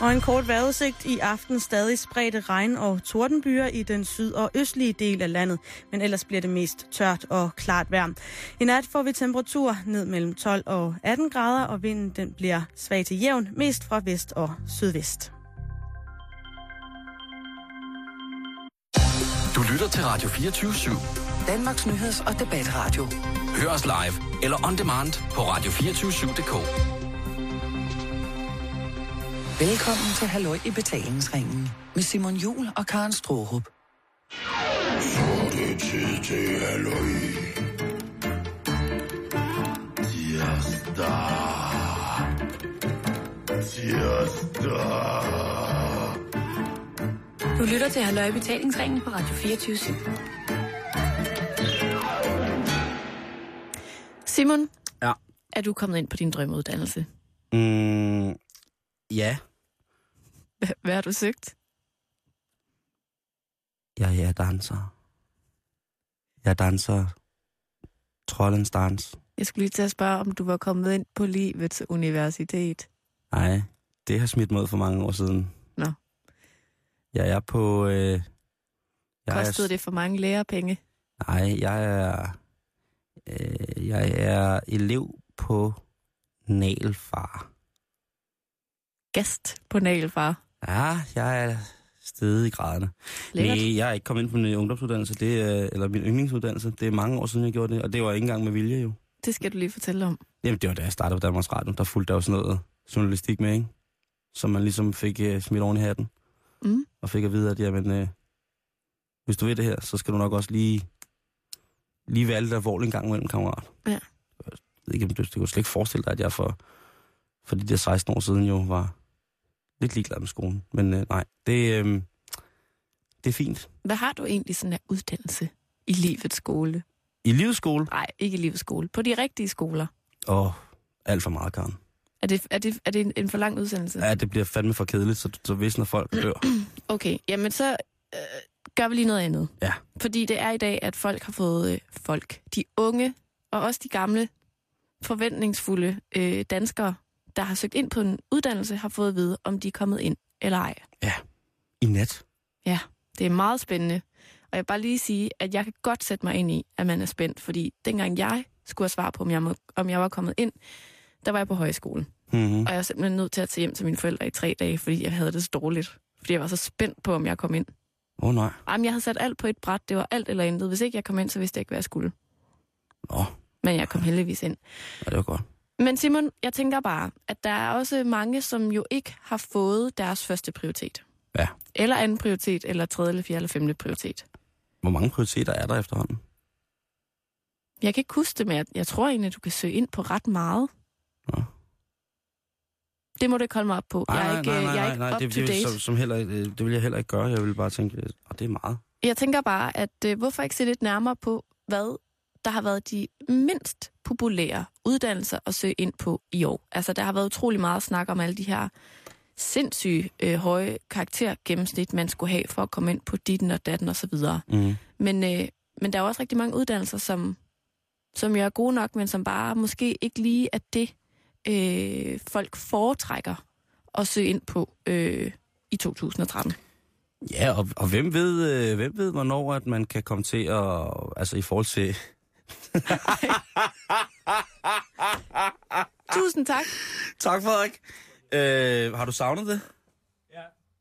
Og en kort vejrudsigt i aften stadig spredte regn- og tordenbyer i den syd- og østlige del af landet, men ellers bliver det mest tørt og klart vejr. I nat får vi temperatur ned mellem 12 og 18 grader, og vinden den bliver svag til jævn, mest fra vest og sydvest. Du lytter til Radio 24 /7. Danmarks Nyheds- og Debatradio. Hør os live eller on demand på radio247.dk. Velkommen til Halløj i betalingsringen med Simon Jul og Karen Strohrup. Så er det tid til halløj. Tirsdag. Tirsdag. Du lytter til Halløj Betalingsringen på Radio 24 Simon, Ja. er du kommet ind på din drømmeuddannelse? Mm, ja. Hvad har du søgt? Jeg er danser. Jeg danser trollens dans. Jeg skulle lige til at spørge, om du var kommet ind på livets universitet. Nej, det har smidt mod for mange år siden. Nå. Jeg er på... Øh, jeg Kostede er, det for mange lærepenge? Nej, jeg er... Øh, jeg er elev på Nalfar. Gast på Nagelfar. Ja, jeg er stedet i graderne. Lækkert. Nej, jeg er ikke kommet ind på min ungdomsuddannelse, det er, eller min yndlingsuddannelse. Det er mange år siden, jeg gjorde det, og det var ikke engang med vilje jo. Det skal du lige fortælle om. Jamen, det var da jeg startede på Danmarks Radio. Der fulgte der jo sådan noget journalistik med, ikke? Som man ligesom fik uh, smidt oven i hatten. Mm. Og fik at vide, at jamen, uh, hvis du ved det her, så skal du nok også lige, lige være lidt alvorlig en gang imellem, kammerat. Ja. Jeg ved ikke, om du, du kunne slet ikke forestille dig, at jeg for, for de der 16 år siden jo var lidt ligeglad med skolen. Men uh, nej, det, uh, det er fint. Hvad har du egentlig sådan en uddannelse i livets skole? I livets skole, Nej, ikke i livets skole. På de rigtige skoler. og alt for meget, Karen. Er det, er det, er det en, en for lang udsendelse? Ja, det bliver fandme for kedeligt, så, så hvis når folk dør. Okay, jamen så øh, gør vi lige noget andet. Ja. Fordi det er i dag, at folk har fået, øh, folk, de unge og også de gamle, forventningsfulde øh, danskere, der har søgt ind på en uddannelse, har fået at vide, om de er kommet ind eller ej. I nat. Ja, det er meget spændende. Og jeg vil bare lige sige, at jeg kan godt sætte mig ind i, at man er spændt, fordi dengang jeg skulle have svar på, om jeg, må, om jeg var kommet ind, der var jeg på højskole. Mm-hmm. Og jeg var simpelthen nødt til at tage hjem til mine forældre i tre dage, fordi jeg havde det så dårligt. Fordi jeg var så spændt på, om jeg kom ind. Åh oh, nej. Jamen, jeg havde sat alt på et bræt. Det var alt eller intet. Hvis ikke jeg kom ind, så vidste jeg ikke, hvad jeg skulle. Nå, Men jeg kom heldigvis ind. ja, det var godt. Men Simon, jeg tænker bare, at der er også mange, som jo ikke har fået deres første prioritet. Ja. Eller anden prioritet, eller tredje, eller fjerde, eller femte prioritet. Hvor mange prioriteter er der efterhånden? Jeg kan ikke huske det, men jeg, jeg tror egentlig, at du kan søge ind på ret meget. Nå. Det må du ikke holde mig op på. jeg er ikke, jeg er ikke up det, to det, date. som, som heller, øh, det vil jeg heller ikke gøre. Jeg vil bare tænke, at det er meget. Jeg tænker bare, at øh, hvorfor ikke se lidt nærmere på, hvad der har været de mindst populære uddannelser at søge ind på i år. Altså, der har været utrolig meget snak om alle de her sindssyge øh, høje karaktergennemsnit, man skulle have for at komme ind på ditten og datten og så videre. Mm. Men, øh, men der er også rigtig mange uddannelser, som, som jo er gode nok, men som bare måske ikke lige er det, øh, folk foretrækker at søge ind på øh, i 2013. Ja, og, og hvem, ved, øh, hvem ved, hvornår at man kan komme til at... Altså i forhold til... Tusind tak. tak, Frederik. Øh, har du savnet det?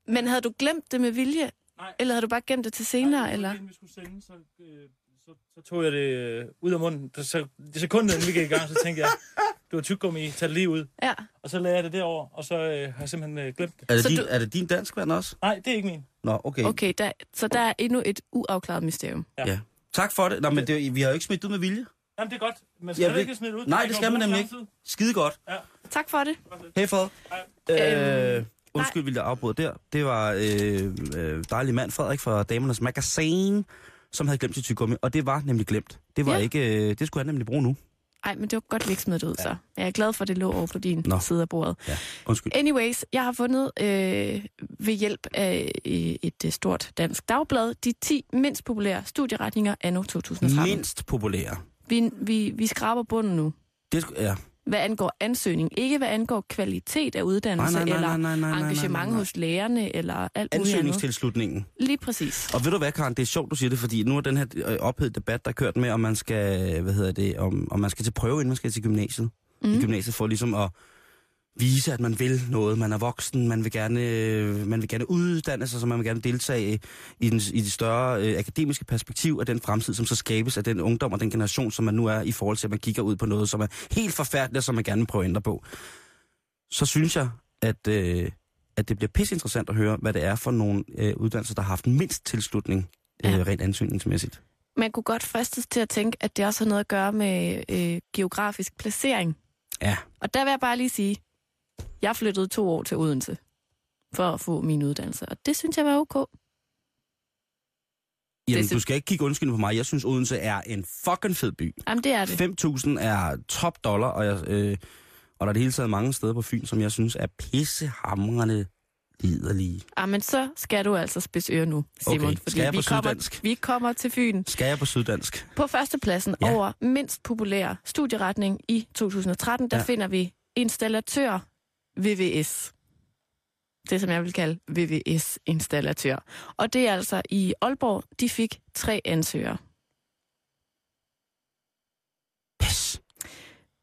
Men havde du glemt det med vilje? Nej. Eller havde du bare gemt det til senere? Nej, eller? Vi skulle sende, så, øh, så, så tog jeg det øh, ud af munden. Så, så, det sekundet, inden vi gik i gang, så tænkte jeg, det var tyggegummi, tag det lige ud. Ja. Og så lagde jeg det derover, og så øh, har jeg simpelthen øh, glemt det. Er det, Så din, du- er det din dansk vand også? Nej, det er ikke min. Nå, okay. Okay, der, så der er endnu et uafklaret mysterium. Ja. Tak for det. Nå, men det, vi har jo ikke smidt ud med vilje. Jamen, det er godt. Man skal ja, vil- ikke smide det ud. Nej, det skal man nemlig ikke. Skide godt. Tak for det. Hej, Fred. Øhm, Øh, undskyld, vil jeg afbryde der. Det var øh, øh, dejlig mand, Frederik, fra Damernes Magazine, som havde glemt sit tyggegummi. Og det var nemlig glemt. Det var Ja. ikke... Øh, det skulle han nemlig bruge nu. Ej, men det var godt, vi ikke smed det ud, så. Jeg er glad for, at det lå over på din Nå. side af bordet. Ja, undskyld. Anyways, jeg har fundet øh, ved hjælp af øh, et øh, stort dansk dagblad de 10 mindst populære studieretninger anno 2013. Mindst populære. Vi, vi, vi skraber bunden nu. Det, ja. Hvad angår ansøgning. Ikke hvad angår kvalitet af uddannelse, Nej, nej, nej, eller nej, nej, nej, nej, nej, engagement nej. hos lærerne, eller alt. Ansøgningstilslutningen. Lige præcis. Og ved du hvad, Karen, det er sjovt, du siger det, fordi nu er den her øh, ophedet debat, der er kørt med, om man skal, hvad hedder det, om, om man skal til prøve, inden man skal til gymnasiet. Mm. I gymnasiet for ligesom at vise, at man vil noget, man er voksen, man vil gerne, øh, man vil gerne uddanne sig, så man vil gerne deltage i, den, i det større øh, akademiske perspektiv af den fremtid, som så skabes af den ungdom og den generation, som man nu er, i forhold til, at man kigger ud på noget, som er helt forfærdeligt, og som man gerne vil prøve at ændre på. Så synes jeg, at, øh, at det bliver pisse interessant at høre, hvad det er for nogle øh, uddannelser, der har haft mindst tilslutning øh, Ja. rent ansøgningsmæssigt. Man kunne godt fristes til at tænke, at det også har noget at gøre med øh, geografisk placering. Ja, Og der vil jeg bare lige sige, jeg flyttede to år til Odense for at få min uddannelse, og det synes jeg var ok. Jamen, du skal ikke kigge undskyldning på mig. Jeg synes, Odense er en fucking fed by. Jamen, det er det. 5.000 er top dollar, og, jeg, øh, og der er det hele taget mange steder på Fyn, som jeg synes er pissehamrende liderlige. Jamen, så skal du altså spidse øre nu, Simon. Okay, skal jeg vi, på kommer, syddansk? vi kommer til Fyn. Skal jeg på syddansk? På førstepladsen Ja. over mindst populære studieretning i 2013, der ja. finder vi installatør VVS. Det, som jeg vil kalde VVS-installatør. Og det er altså i Aalborg, de fik tre ansøgere. Pis.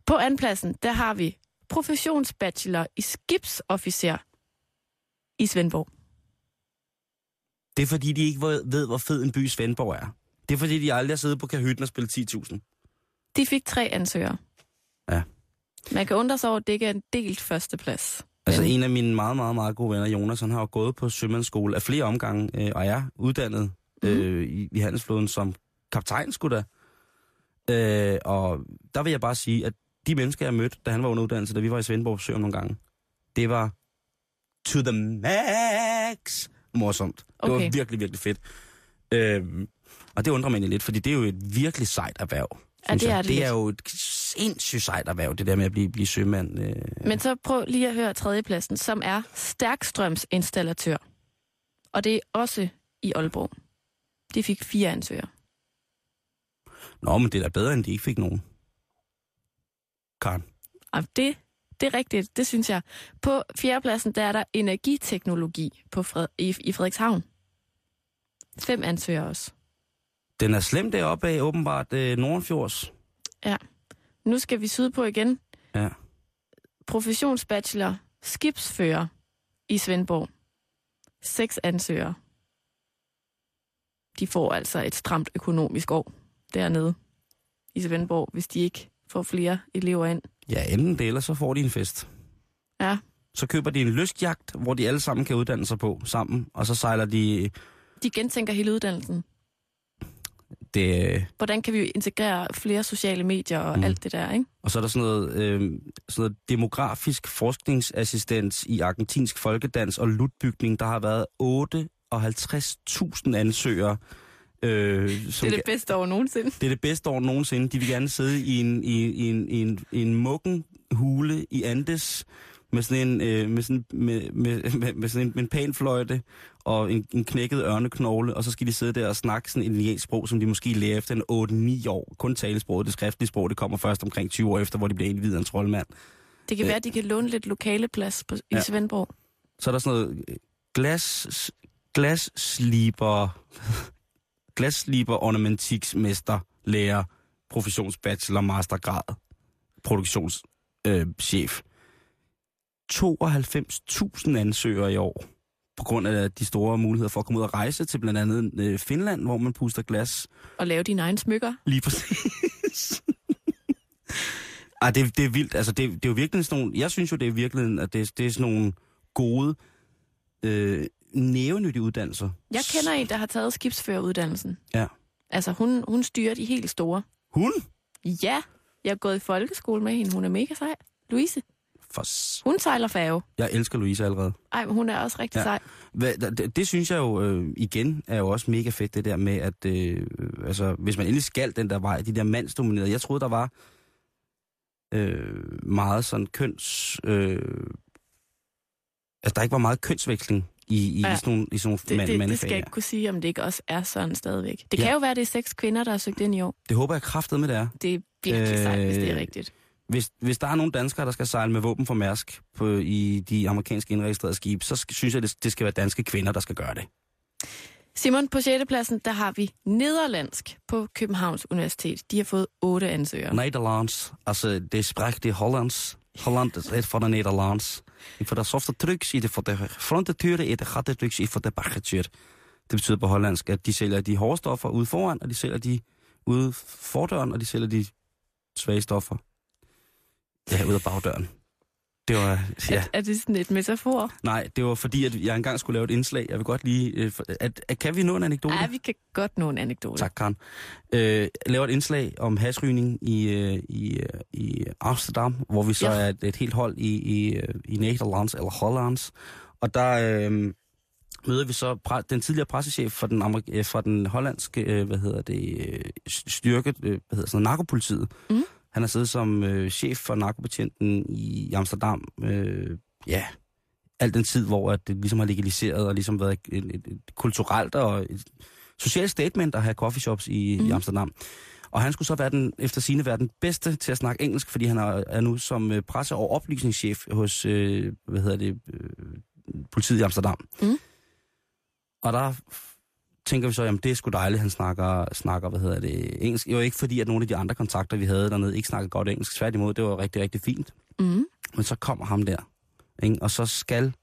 På andenpladsen, der har vi professionsbachelor i skibsofficer i Svendborg. Det er fordi, de ikke ved, hvor fed en by Svendborg er. Det er fordi, de aldrig har siddet på kahytten og spillet 10.000. De fik tre ansøgere. Man kan undre sig over, at det ikke er en delt førsteplads. Altså en af mine meget, meget, meget gode venner, Jonas, han har jo gået på sømandsskole af flere omgange, øh, og er uddannet Mhm. øh, i, i handelsflåden som kaptajn, skulle da. Øh, og der vil jeg bare sige, at de mennesker, jeg mødte, da han var under uddannelse, da vi var i Svendborg på Søen nogle gange, det var to the max morsomt. Det var Okay. virkelig, virkelig fedt. Øh, og det undrer mig egentlig lidt, fordi det er jo et virkelig sejt erhverv. Ja, det er det det er jo et sindssygt sejt erhverv, det der med at blive, blive sømand. Øh. Men så prøv lige at høre tredjepladsen, som er stærkstrømsinstallatør. Og det er også i Aalborg. De fik fire ansøgere. Nå, men det er da bedre, end de ikke fik nogen. Karen. Og det, det er rigtigt, det synes jeg. På fjerdepladsen, der er der energiteknologi på Fred, i, i Frederikshavn. Fem ansøgere også. Den er slem deroppe af, åbenbart øh, Nordenfjords. Nu skal vi sydpå igen. Ja. Professionsbachelor, skibsfører i Svendborg. Seks ansøgere. De får altså et stramt økonomisk år dernede i Svendborg, hvis de ikke får flere elever ind. Ja, enten det, eller så får de en fest. Ja, Så køber de en lystjagt, hvor de alle sammen kan uddanne sig på sammen, og så sejler de... de gentænker hele uddannelsen. Det Hvordan kan vi integrere flere sociale medier og Mm. alt det der, ikke? og så er der sådan noget, øh, sådan noget demografisk forskningsassistens i argentinsk folkedans og lutbygning. Der har været 58.000 ansøgere. Øh, som Det er det bedste år nogensinde. Det er det bedste år nogensinde. De vil gerne sidde i en, i, i en, i en, i en muggen hule i Andes med sådan en, øh, med sådan, med, med, med, med sådan en, med en panfløjte og en, en knækket ørneknogle, og så skal de sidde der og snakke sådan en liansprog, som de måske lærer efter en 8-9 år. Kun talesproget, det skriftlige sprog, det kommer først omkring 20 år efter, hvor de bliver indvidet af en troldmand. Det kan Øh. være, at de kan låne lidt lokale plads på, i Ja. Svendborg. Så er der sådan noget øh, glas, glassliber, glassliber ornamentiksmester, lærer, professionsbachelor, mastergrad, produktionschef. Øh, chef. 92.000 ansøgere i år, på grund af de store muligheder for at komme ud og rejse til blandt andet øh, Finland, hvor man puster glas. Og lave dine egne smykker. Lige præcis. Ej, det, det er vildt. Altså, det, det er jo virkelig sådan nogle... Jeg synes jo, det er virkelig, at det, det er sådan nogle gode, øh, nævenyttige uddannelser. Jeg kender en, der har taget skibsføreruddannelsen. Ja. Altså, hun, hun styrer de helt store. Hun? Ja, jeg er gået i folkeskole med hende. Hun er mega sej. Louise, For... hun sejler færge. Jeg elsker Louise allerede. Ej, men hun er også rigtig Ja. sej. Hvad, det, det synes jeg jo øh, igen er jo også mega fedt, det der med, at øh, altså, hvis man endelig skal den der vej, de der mandsdominerede, jeg troede, der var øh, meget sådan køns... Øh, altså, der ikke var meget kønsveksling i, i, ja. Sådan nogle, i sådan nogle Det, mand, det, det skal jeg ikke kunne sige, om det ikke også er sådan stadigvæk. Det Ja. kan jo være, det er seks kvinder, der har søgt ind i år. Det håber jeg kraftet med, det er. Det er virkelig øh... sejt, hvis det er Øh, rigtigt. Hvis, hvis der er nogle danskere, der skal sejle med våben for Mærsk på, i de amerikanske indregistrerede skibe, så synes jeg, det, det skal være danske kvinder, der skal gøre det. Simon, på 6. pladsen, der har vi Nederlandsk på Københavns Universitet. De har fået otte ansøgere. Nederlands, altså det spreekt die Hollands. Holland is van de Nederlands. Ik voor de softe trucks, i det for de fronteturen, i det gatte trucks, i for de baggetuur. Det betyder på hollandsk, at de sælger de hårde stoffer ude foran, og de sælger de ude fordøren, og de sælger de svage stoffer. Ja, ud af bagdøren. Det var, ja. Er det sådan et metafor? Nej, det var fordi, at jeg engang skulle lave et indslag. Jeg vil godt lige... Øh, at, at, kan vi nå en anekdote? Ja, vi kan godt nå en anekdote. Tak, Karen. Øh, laver et indslag om hasrygning i, øh, i, øh, i Amsterdam, hvor vi så Ja. er et, et helt hold i, i, øh, i Nederlands eller Hollands. Og der øh, møder vi så pre- den tidligere pressechef for den, amerik- for den hollandske, øh, hvad hedder det, styrke, øh, hvad hedder sådan, narkopolitiet. Mhm. Han har siddet som øh, chef for narkobetjenten i Amsterdam. Øh, ja, al den tid, hvor at det ligesom har legaliseret og ligesom været et, et, et kulturelt og et socialt statement at have coffeeshops i, mm. i Mhm. Amsterdam. Og han skulle så være den, efter sine være den bedste til at snakke engelsk, fordi han er, er nu som øh, presse- og oplysningschef hos, øh, hvad hedder det, øh, politiet i Amsterdam. Mhm. Og der tænker vi så, jamen det er sgu dejligt, han snakker, snakker hvad hedder det, engelsk. Jo ikke fordi, at nogle af de andre kontakter, vi havde dernede, ikke snakkede godt engelsk. Tværtimod, det var rigtig, rigtig fint. Mm. Men så kommer ham der, ikke? og så skal,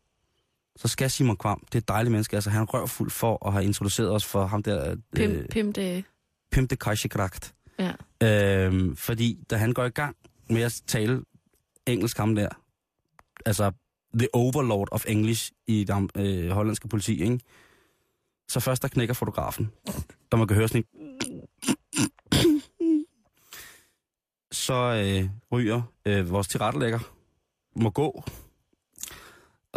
så skal Simon Kvam, det er et dejligt menneske, altså han er røvfuld for at have introduceret os for ham der, Pim, øh, pim det. Pim de Kajsikragt. Ja. Øhm, fordi da han går i gang med at tale engelsk ham der, altså the overlord of English i det øh, hollandske politi, ikke? Så først der knækker fotografen, der man kan høre sådan en... Så øh, ryger øh, vores tilrettelægger, må gå.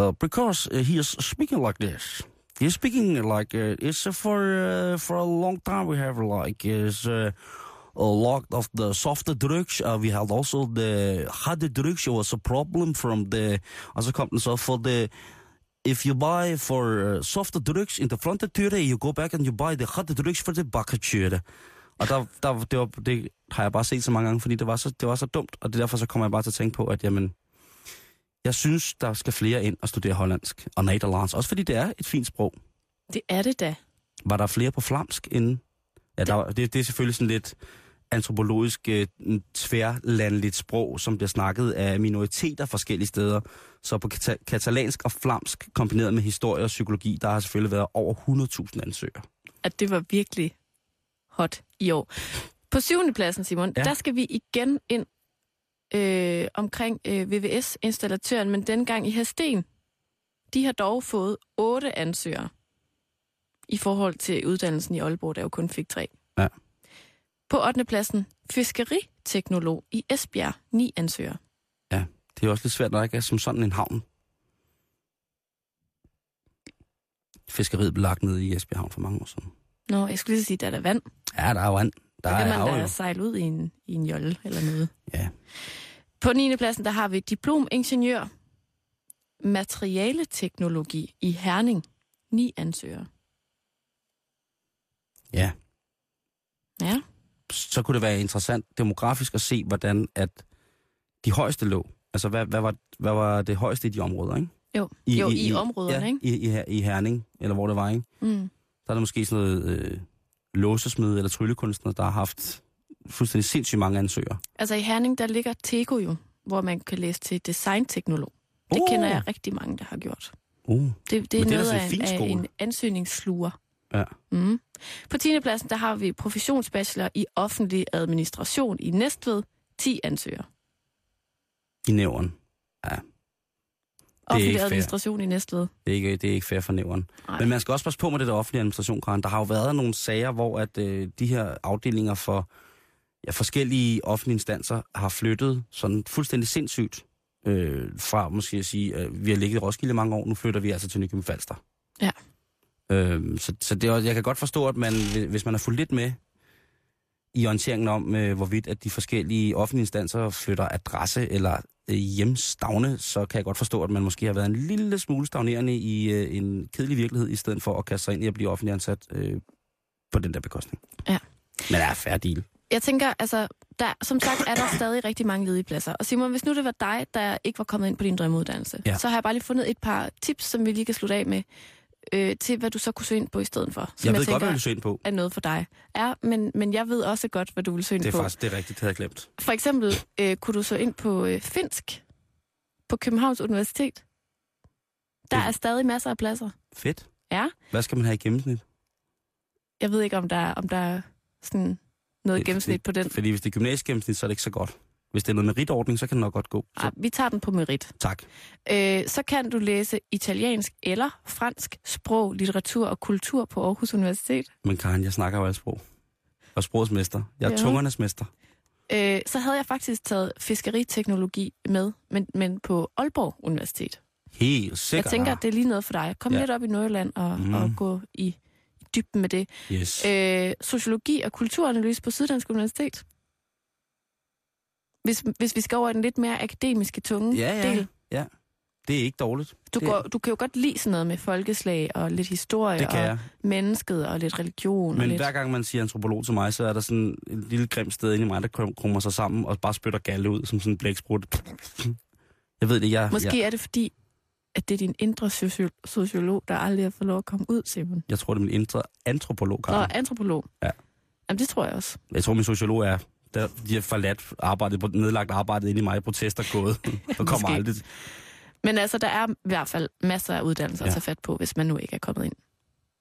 Uh, because uh, he is speaking like this. He's speaking like uh, it's uh, for uh, for a long time we have like is uh, a lot of the softer drugs. Uh, we had also the harder drugs. It was a problem from the also company so for the if you buy for uh, softer drugs in the front you go back and you buy the harder drugs for the back Og der, der, det, var, det har jeg bare set så mange gange, fordi det var så, det var så dumt, og det er derfor så kommer jeg bare til at tænke på, at jamen, jeg synes, der skal flere ind og studere hollandsk og Nederlands, også fordi det er et fint sprog. Det er det da. Var der flere på flamsk inden? Ja, der, det, det er selvfølgelig sådan lidt antropologisk øh, tværlandligt sprog, som bliver snakket af minoriteter forskellige steder. Så på kata- katalansk og flamsk, kombineret med historie og psykologi, der har selvfølgelig været over 100.000 ansøgere. At det var virkelig hot i år. På syvende pladsen, Simon, Ja. der skal vi igen ind øh, omkring øh, VVS-installatøren, men denne gang i Hesten. De har dog fået otte ansøgere i forhold til uddannelsen i Aalborg, der jo kun fik tre. Ja. På 8. pladsen, fiskeriteknolog i Esbjerg, ni ansøgere. Det er også lidt svært, når der ikke er som sådan en havn. Fiskeriet blev lagt ned i Esbjerg Havn for mange år siden. Nå, jeg skulle lige sige, der er der vand. Ja, der er vand. Der Der kan er man da jo. sejle ud i en, i en jolle eller noget. Ja. På 9. pladsen, der har vi diplomingeniør materialeteknologi i Herning. Ni ansøgere. ja. Ja. Så kunne det være interessant demografisk at se, hvordan at de højeste lå. Altså, hvad, hvad, var, hvad var det højeste i de områder, ikke? Jo, I, jo, i, i områderne, ja, ikke? I, i, i Herning, eller hvor det var, ikke? Mm. Der er der måske sådan noget øh, låsesmed eller tryllekunstner, der har haft fuldstændig sindssygt mange ansøgere. Altså i Herning, der ligger Teko jo, hvor man kan læse til designteknolog. Det Uh. kender jeg rigtig mange, der har gjort. Uh. Det, det er Men det er noget en af, en, af en ansøgningssluger. Ja. Mm. På 10. pladsen, der har vi professionsbachelor i offentlig administration i Næstved. 10 ansøgere. I nævren. Ja, Offentlig ikke fair. administration i Næstved. det er ikke, det er ikke fair for nævren. Men man skal også passe på med det der offentlige administration, Karen. Der har jo været nogle sager, hvor at øh, de her afdelinger for ja, forskellige offentlige instanser har flyttet sådan fuldstændig sindssygt øh, fra måske at sige, at vi har ligget i Roskilde mange år, nu flytter vi altså til Nykøbing Falster. Ja. Øh, så så det er, jeg kan godt forstå, at man, hvis man har fulgt lidt med i orienteringen om, øh, hvorvidt at de forskellige offentlige instanser flytter adresse eller øh, hjemstavne, så kan jeg godt forstå, at man måske har været en lille smule stagnerende i øh, en kedelig virkelighed, i stedet for at kaste sig ind i at blive offentlig ansat øh, på den der bekostning. Ja. Men det er deal. Jeg tænker, altså, der, som sagt er der stadig rigtig mange ledige pladser. Og Simon, hvis nu det var dig, der ikke var kommet ind på din drømmeuddannelse, ja. så har jeg bare lige fundet et par tips, som vi lige kan slutte af med, øh, til hvad du så kunne søge ind på i stedet for. Som Jeg ved tænker, godt, hvad du vil søge ind på. er noget for dig. Ja, men, men jeg ved også godt, hvad du vil søge ind Det er på. faktisk det er rigtigt, det havde jeg glemt. For eksempel øh, kunne du så ind på øh, finsk på Københavns Universitet. Der Det- er stadig masser af pladser. Fedt. Ja. Hvad skal man have i gennemsnit? Jeg ved ikke, om der, er- om der er sådan noget Det- gennemsnit på den. Fordi hvis det er gymnasiegennemsnit, så er det ikke så godt. Hvis det er noget meritordning, så kan det nok godt gå. Så, Ah, vi tager den på merit. tak. Øh, så kan du læse italiensk eller fransk sprog, litteratur og kultur på Aarhus Universitet. Men Karen, jeg snakker jo alle sprog. Og sprogets mester. Jeg er Ja. tungernes mester. Øh, så havde jeg faktisk taget fiskeriteknologi med, men, men på Aalborg Universitet. Helt sikkert. Jeg tænker, at det er lige noget for dig. Kom Ja. lidt op i Nordjylland og, Mm. og gå i, i dybden med det. Yes. Øh, sociologi og kulturanalyse på Syddansk Universitet. Hvis, hvis vi skal over i den lidt mere akademiske tunge Ja, ja. del. Ja. Det er ikke dårligt. Du, det, går, du kan jo godt lide sådan noget med folkeslag og lidt historie og jeg. mennesket og lidt religion. og Men lidt... hver gang man siger antropolog til mig, så er der sådan et lille grimt sted inde i mig, der krum- krummer sig sammen og bare spytter galle ud som sådan en blæksprut. Jeg ved det, jeg, Måske jeg, er det fordi, at det er din indre socio- sociolog, der aldrig har fået lov at komme ud, Simon. jeg tror, det er min indre antropolog, Nå, Karen. antropolog. Ja. Jamen, det tror jeg også. Jeg tror, min sociolog er, der, de har forladt arbejdet, på- nedlagt arbejdet ind i mig i protest og gået. og kommer aldrig. Men altså, der er i hvert fald masser af uddannelser ja. Ja. at tage fat på, hvis man nu ikke er kommet ind.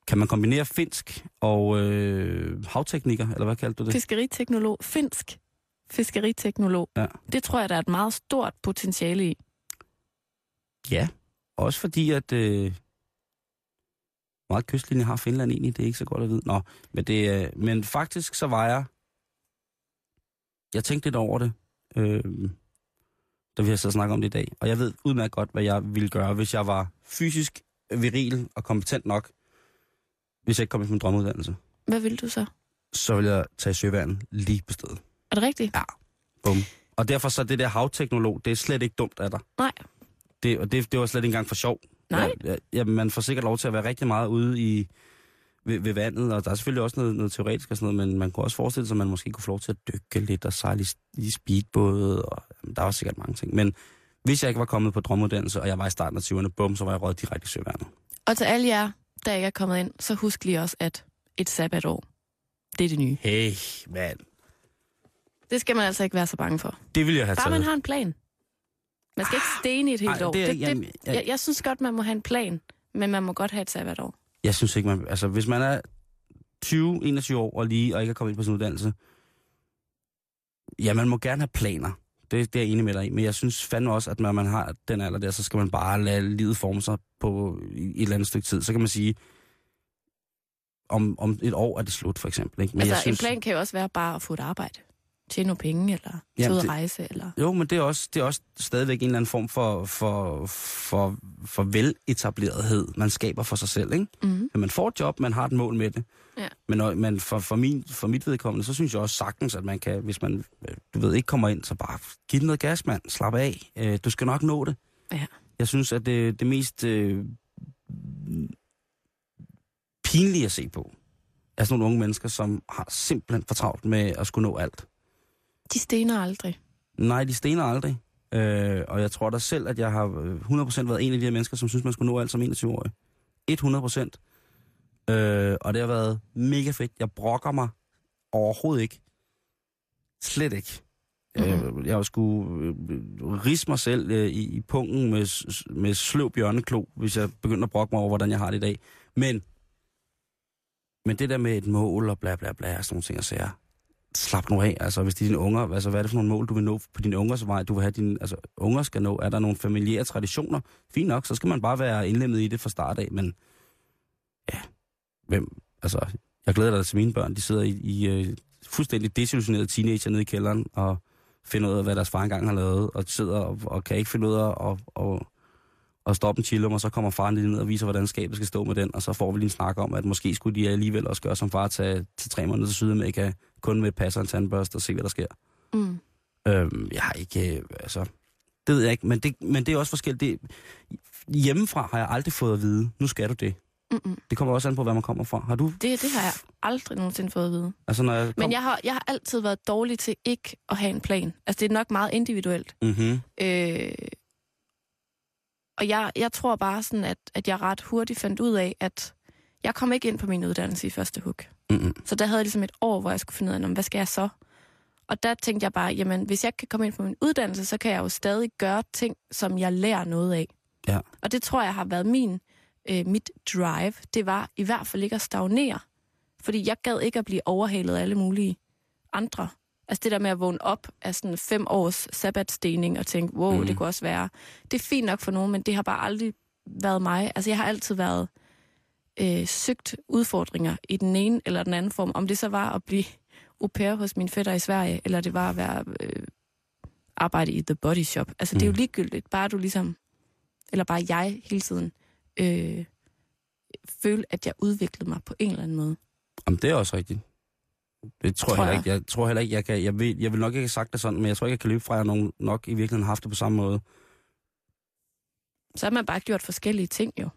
Kan man kombinere finsk og øh, havteknikker, eller hvad kaldte du det? Fiskeriteknolog, finsk fiskeriteknolog. Ja. Det tror jeg, der er et meget stort potentiale i. Ja, også fordi, at øh, meget kystlinje har Finland egentlig, det er ikke så godt at vide. Nå, men, det, øh, men faktisk så var jeg, jeg tænkte lidt over det, øh, da vi har så snakket om det i dag. Og jeg ved udmærket godt, hvad jeg ville gøre, hvis jeg var fysisk viril og kompetent nok, hvis jeg ikke kom i min drømmeuddannelse. Hvad vil du så? Så ville jeg tage søværden lige på stedet. Er det rigtigt? Ja. Bum. Og derfor så det der havteknolog, det er slet ikke dumt af dig. Nej. Det, og det, det var slet ikke engang for sjov. Nej. Ja, ja, man får sikkert lov til at være rigtig meget ude i, ved, ved vandet, og der er selvfølgelig også noget, noget teoretisk og sådan noget, men man kunne også forestille sig, at man måske kunne få lov til at dykke lidt og sejle i, speedbåde, og jamen, der var sikkert mange ting. Men hvis jeg ikke var kommet på drømmeuddannelse, og jeg var i starten af 20'erne, bum, så var jeg røget direkte i søværnet. Og til alle jer, der ikke er kommet ind, så husk lige også, at et sabbatår, det er det nye. Hey, mand. Det skal man altså ikke være så bange for. Det ville jeg have Bare taget. man har en plan. Man skal ikke stene i et helt Ej, år. det er- det, jamen, det, jeg- jeg, jeg synes godt, man må have en plan, men man må godt have et sabbatår. Jeg synes ikke, man... Altså, hvis man er 20-21 år og lige og ikke er kommet ind på sin uddannelse, ja, man må gerne have planer. Det, det er jeg enig med dig i. Men jeg synes fandme også, at når man har den alder der, så skal man bare lade livet forme sig på i et eller andet stykke tid. Så kan man sige, om, om et år er det slut, for eksempel. Ikke? Men altså, jeg synes... en plan kan jo også være bare at få et arbejde. Tjene nogle penge, eller tage ud det- rejse, eller... Jo, men det er også, det er også stadigvæk en eller anden form for, for, for, for veletablerethed, man skaber for sig selv. Ikke? Mm-hmm. at man får et job, man har et mål med det. Ja. Men, men for, for, min, for mit vedkommende, så synes jeg også sagtens, at man kan, hvis man, øh, du ved, ikke kommer ind, så bare giv den noget gas, mand. Slap af. Øh, du skal nok nå det. Ja. Jeg synes, at det, det mest øh, pinlige at se på, er sådan nogle unge mennesker, som har simpelthen for travlt med at skulle nå alt. De stener aldrig. Nej, de stener aldrig. Øh, og jeg tror da selv, at jeg har øh, 100% været en af de her mennesker, som synes, man skulle nå alt som 21-årig. 100%. Øh, og det har været mega fedt. Jeg brokker mig overhovedet ikke. Slet ikke. Mm-hmm. Øh, jeg har skulle øh, rise mig selv øh, i, i pungen med, med sløv bjørneklo, hvis jeg begynder at brokke mig over, hvordan jeg har det i dag. Men, men det der med et mål og bla bla bla og sådan nogle ting, og sager, slap nu af. Altså, hvis det er dine unger, altså, hvad er det for nogle mål, du vil nå på dine ungers vej? Du vil have dine, altså, unger skal nå. Er der nogle familiære traditioner? Fint nok, så skal man bare være indlemmet i det fra start af, men ja, hvem, altså, jeg glæder dig til mine børn. De sidder i, i uh, fuldstændig desillusionerede teenager nede i kælderen og finder ud af, hvad deres far engang har lavet, og sidder og, og kan ikke finde ud af at, og, og stoppe en chillum, og så kommer faren lige ned og viser, hvordan skabet skal stå med den, og så får vi lige en snak om, at måske skulle de alligevel også gøre som far, tage til tre måneder til Sydamerika, kun med passer en tandbørste og se, hvad der sker. Mm. Øhm, jeg har ikke, øh, altså, det ved jeg ikke, men det, men det er også forskelligt. Det, hjemmefra har jeg aldrig fået at vide, nu skal du det. Mm-mm. Det kommer også an på, hvad man kommer fra. Har du? Det, det har jeg aldrig nogensinde fået at vide. Altså, når jeg kom... Men jeg har, jeg har altid været dårlig til ikke at have en plan. Altså, det er nok meget individuelt. Mm-hmm. Øh, og jeg, jeg tror bare sådan, at, at jeg ret hurtigt fandt ud af, at jeg kom ikke ind på min uddannelse i første hug. Mm-hmm. Så der havde jeg ligesom et år, hvor jeg skulle finde ud af, hvad skal jeg så? Og der tænkte jeg bare, jamen, hvis jeg kan komme ind på min uddannelse, så kan jeg jo stadig gøre ting, som jeg lærer noget af. Ja. Og det tror jeg har været min, øh, mit drive. Det var i hvert fald ikke at stagnere. Fordi jeg gad ikke at blive overhalet af alle mulige andre. Altså det der med at vågne op af sådan fem års sabbatstening og tænke, wow, Mhm. mm. det kunne også være. Det er fint nok for nogen, men det har bare aldrig været mig. Altså jeg har altid været øh, søgt udfordringer i den ene eller den anden form. Om det så var at blive au pair hos min fætter i Sverige, eller det var at være øh, arbejde i The Body Shop. Altså det er jo Mm. ligegyldigt. Bare du ligesom, eller bare jeg hele tiden, øh, føle, at jeg udviklede mig på en eller anden måde. Jamen, det er også rigtigt. Det tror, Tror jeg, ikke. Jeg tror heller ikke, jeg kan... Jeg vil, jeg vil nok ikke have sagt det sådan, men jeg tror ikke, jeg kan løbe fra, at jeg nogen, nok i virkeligheden har haft det på samme måde. Så har man bare gjort forskellige ting jo.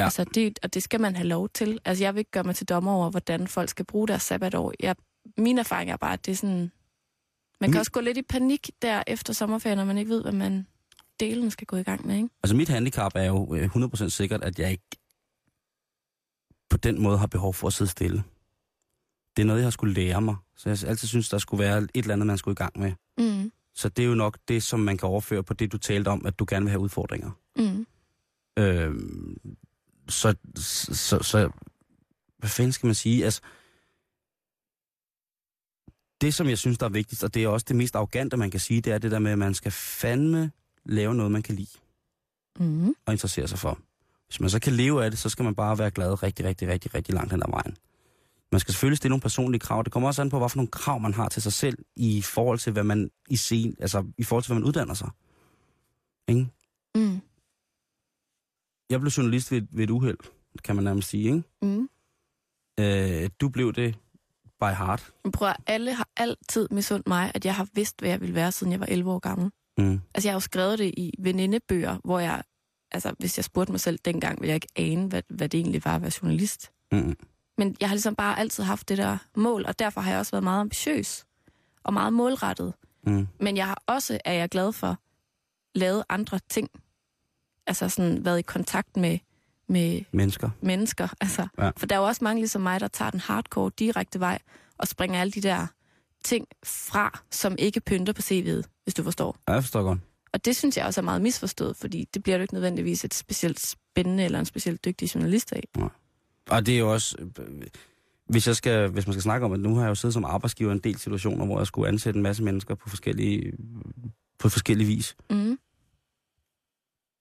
Ja. Altså det, og det skal man have lov til. Altså jeg vil ikke gøre mig til dommer over, hvordan folk skal bruge deres sabbatår. Jeg, min erfaring er bare, at det er sådan... Man kan Min- også gå lidt i panik der efter sommerferien, når man ikke ved, hvad man delen skal gå i gang med, ikke? Altså, mit handicap er jo øh, 100% sikkert, at jeg ikke på den måde har behov for at sidde stille. Det er noget, jeg har skulle lære mig. Så jeg altid synes, der skulle være et eller andet, man skulle i gang med. Mm. Så det er jo nok det, som man kan overføre på det, du talte om, at du gerne vil have udfordringer. Mm. Øh, så, så, så, hvad fanden skal man sige? Altså, det, som jeg synes, der er vigtigst, og det er også det mest arrogante, man kan sige, det er det der med, at man skal fandme lave noget, man kan lide Mm. og interessere sig for. Hvis man så kan leve af det, så skal man bare være glad rigtig, rigtig, rigtig, rigtig langt hen ad vejen. Man skal selvfølgelig stille nogle personlige krav. Det kommer også an på, hvad for nogle krav man har til sig selv i forhold til, hvad man i sen, altså i forhold til, hvad man uddanner sig. Ikke? Mm. Jeg blev journalist ved, ved et uheld, kan man nærmest sige. Ikke? Mm. Øh, du blev det by heart. Prøv at, alle har altid misundt mig, at jeg har vidst, hvad jeg ville være, siden jeg var 11 år gammel. Mm. Altså, jeg har jo skrevet det i venindebøger, hvor jeg, altså, hvis jeg spurgte mig selv dengang, ville jeg ikke ane, hvad, hvad det egentlig var at være journalist. Mm. Men jeg har ligesom bare altid haft det der mål, og derfor har jeg også været meget ambitiøs og meget målrettet. Mm. Men jeg har også, er jeg glad for, lavet andre ting. Altså sådan været i kontakt med, med Mennesker. mennesker. Altså, Ja. For der er jo også mange ligesom mig, der tager den hardcore direkte vej og springer alle de der ting fra, som ikke pynter på CV'et, hvis du forstår. Ja, jeg forstår godt. Og det synes jeg også er meget misforstået, fordi det bliver du ikke nødvendigvis et specielt spændende eller en specielt dygtig journalist af. Og det er jo også... øh, Hvis, jeg skal, hvis man skal snakke om, at nu har jeg jo siddet som arbejdsgiver i en del situationer, hvor jeg skulle ansætte en masse mennesker på forskellige, på forskellige vis. Mm.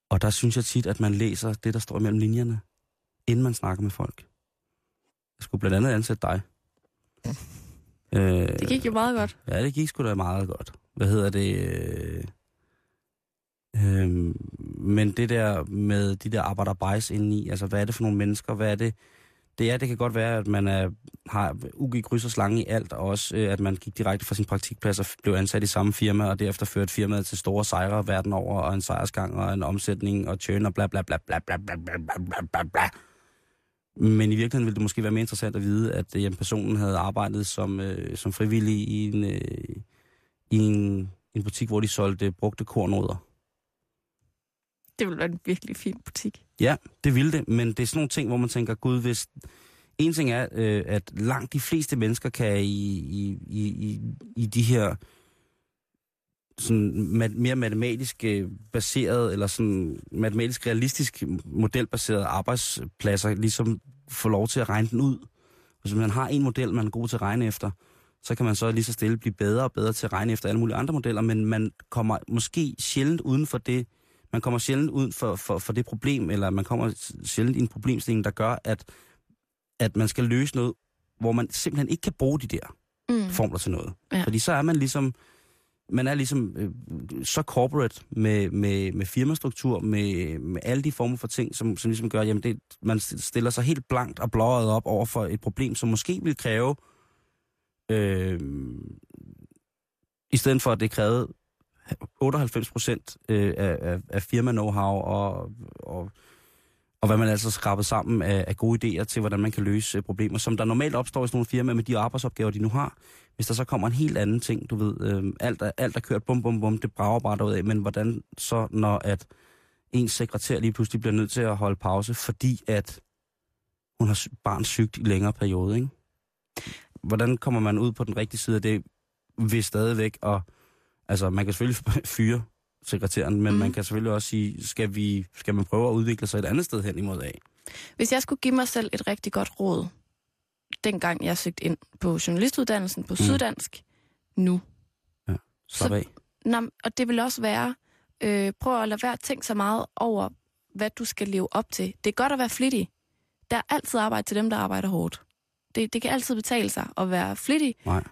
Og der synes jeg tit, at man læser det, der står mellem linjerne, inden man snakker med folk. Jeg skulle blandt andet ansætte dig. Øh, Det gik jo meget godt. Ja, det gik sgu da meget godt. Hvad hedder det? Øh, øh, men det der med de der arbejderbejs indeni, altså hvad er det for nogle mennesker? Hvad er det? Det er, det kan godt være, at man er, har UG kryds og slange i alt, og også øh, at man gik direkte fra sin praktikplads og blev ansat i samme firma, og derefter førte firmaet til store sejre verden over, og en sejrsgang, og en omsætning, og churn, og bla bla bla bla bla bla bla bla bla bla. Men i virkeligheden ville det måske være mere interessant at vide, at øh, jamen, personen havde arbejdet som, øh, som frivillig i en, øh, i en, en butik, hvor de solgte brugte kornoder. Det ville være en virkelig fin butik. Ja, det ville det, men det er sådan nogle ting, hvor man tænker, gud, hvis... En ting er, øh, at langt de fleste mennesker kan i, i, i, i, i de her sådan mat, mere matematisk øh, baseret, eller sådan matematisk realistisk modelbaseret arbejdspladser, ligesom få lov til at regne den ud. Hvis man har en model, man er god til at regne efter, så kan man så lige så stille blive bedre og bedre til at regne efter alle mulige andre modeller, men man kommer måske sjældent uden for det, man kommer sjældent ud for, for, for det problem, eller man kommer sjældent i en problemstilling, der gør, at, at man skal løse noget, hvor man simpelthen ikke kan bruge de der Mm. formler til noget. Ja. Fordi så er man ligesom, man er ligesom øh, så corporate med, med, med firmastruktur, med, med alle de former for ting, som, som ligesom gør, jamen det, man stiller sig helt blankt og blåret op over for et problem, som måske vil kræve, øh, i stedet for at det krævede 98 procent øh, af, af, af firma-know-how og, og, og hvad man altså skrabet sammen af, af gode idéer til, hvordan man kan løse øh, problemer, som der normalt opstår i sådan nogle firmaer med de arbejdsopgaver, de nu har. Hvis der så kommer en helt anden ting, du ved, øh, alt, er, alt er kørt bum bum bum, det brager bare derud af, men hvordan så, når at ens sekretær lige pludselig bliver nødt til at holde pause, fordi at hun har barn sygt i længere periode, ikke? Hvordan kommer man ud på den rigtige side af det, ved stadigvæk og altså man kan selvfølgelig fyre sekretæren, men mm. man kan selvfølgelig også sige, skal, vi, skal man prøve at udvikle sig et andet sted hen imod af? Hvis jeg skulle give mig selv et rigtig godt råd, dengang jeg søgte ind på journalistuddannelsen på Mm. Syddansk, nu. Slap Så- af. Nå, og det vil også være, øh, prøv at lade være at tænke så meget over, hvad du skal leve op til. Det er godt at være flittig. Der er altid arbejde til dem, der arbejder hårdt. Det, det kan altid betale sig at være flittig. Nej.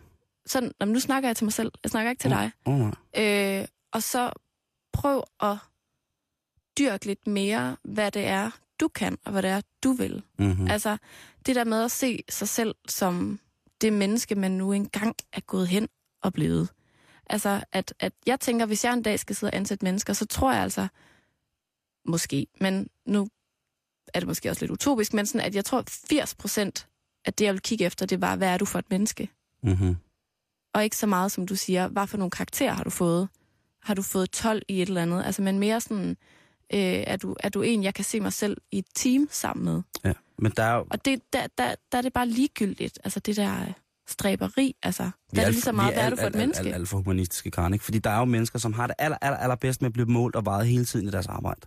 Sådan, nå, men nu snakker jeg til mig selv. Jeg snakker ikke til dig. Oh, nej. Øh, og så prøv at dyrke lidt mere, hvad det er, du kan, og hvad det er, du vil. Mm-hmm. Mm. Altså, det der med at se sig selv som det menneske, man nu engang er gået hen og blevet. Altså, at, at jeg tænker, hvis jeg en dag skal sidde og ansætte mennesker, så tror jeg altså, måske, men nu er det måske også lidt utopisk, men sådan, at jeg tror, 80 procent af det, jeg vil kigge efter, det var, hvad er du for et menneske? Mm-hmm. Og ikke så meget, som du siger, hvad for nogle karakterer har du fået? Har du fået 12 i et eller andet? Altså, men mere sådan, øh, er, du, er du en, jeg kan se mig selv i et team sammen med? Ja. Men der er jo... Og det, der, der, der er det bare ligegyldigt. Altså det der øh, stræberi, altså. Der vi er det alt- lige så vi meget, hvad er du for et alt- alt- menneske? Alt, alt for humanistiske, Karen, ikke? Fordi der er jo mennesker, som har det aller, aller, allerbedst med at blive målt og vejet hele tiden i deres arbejde.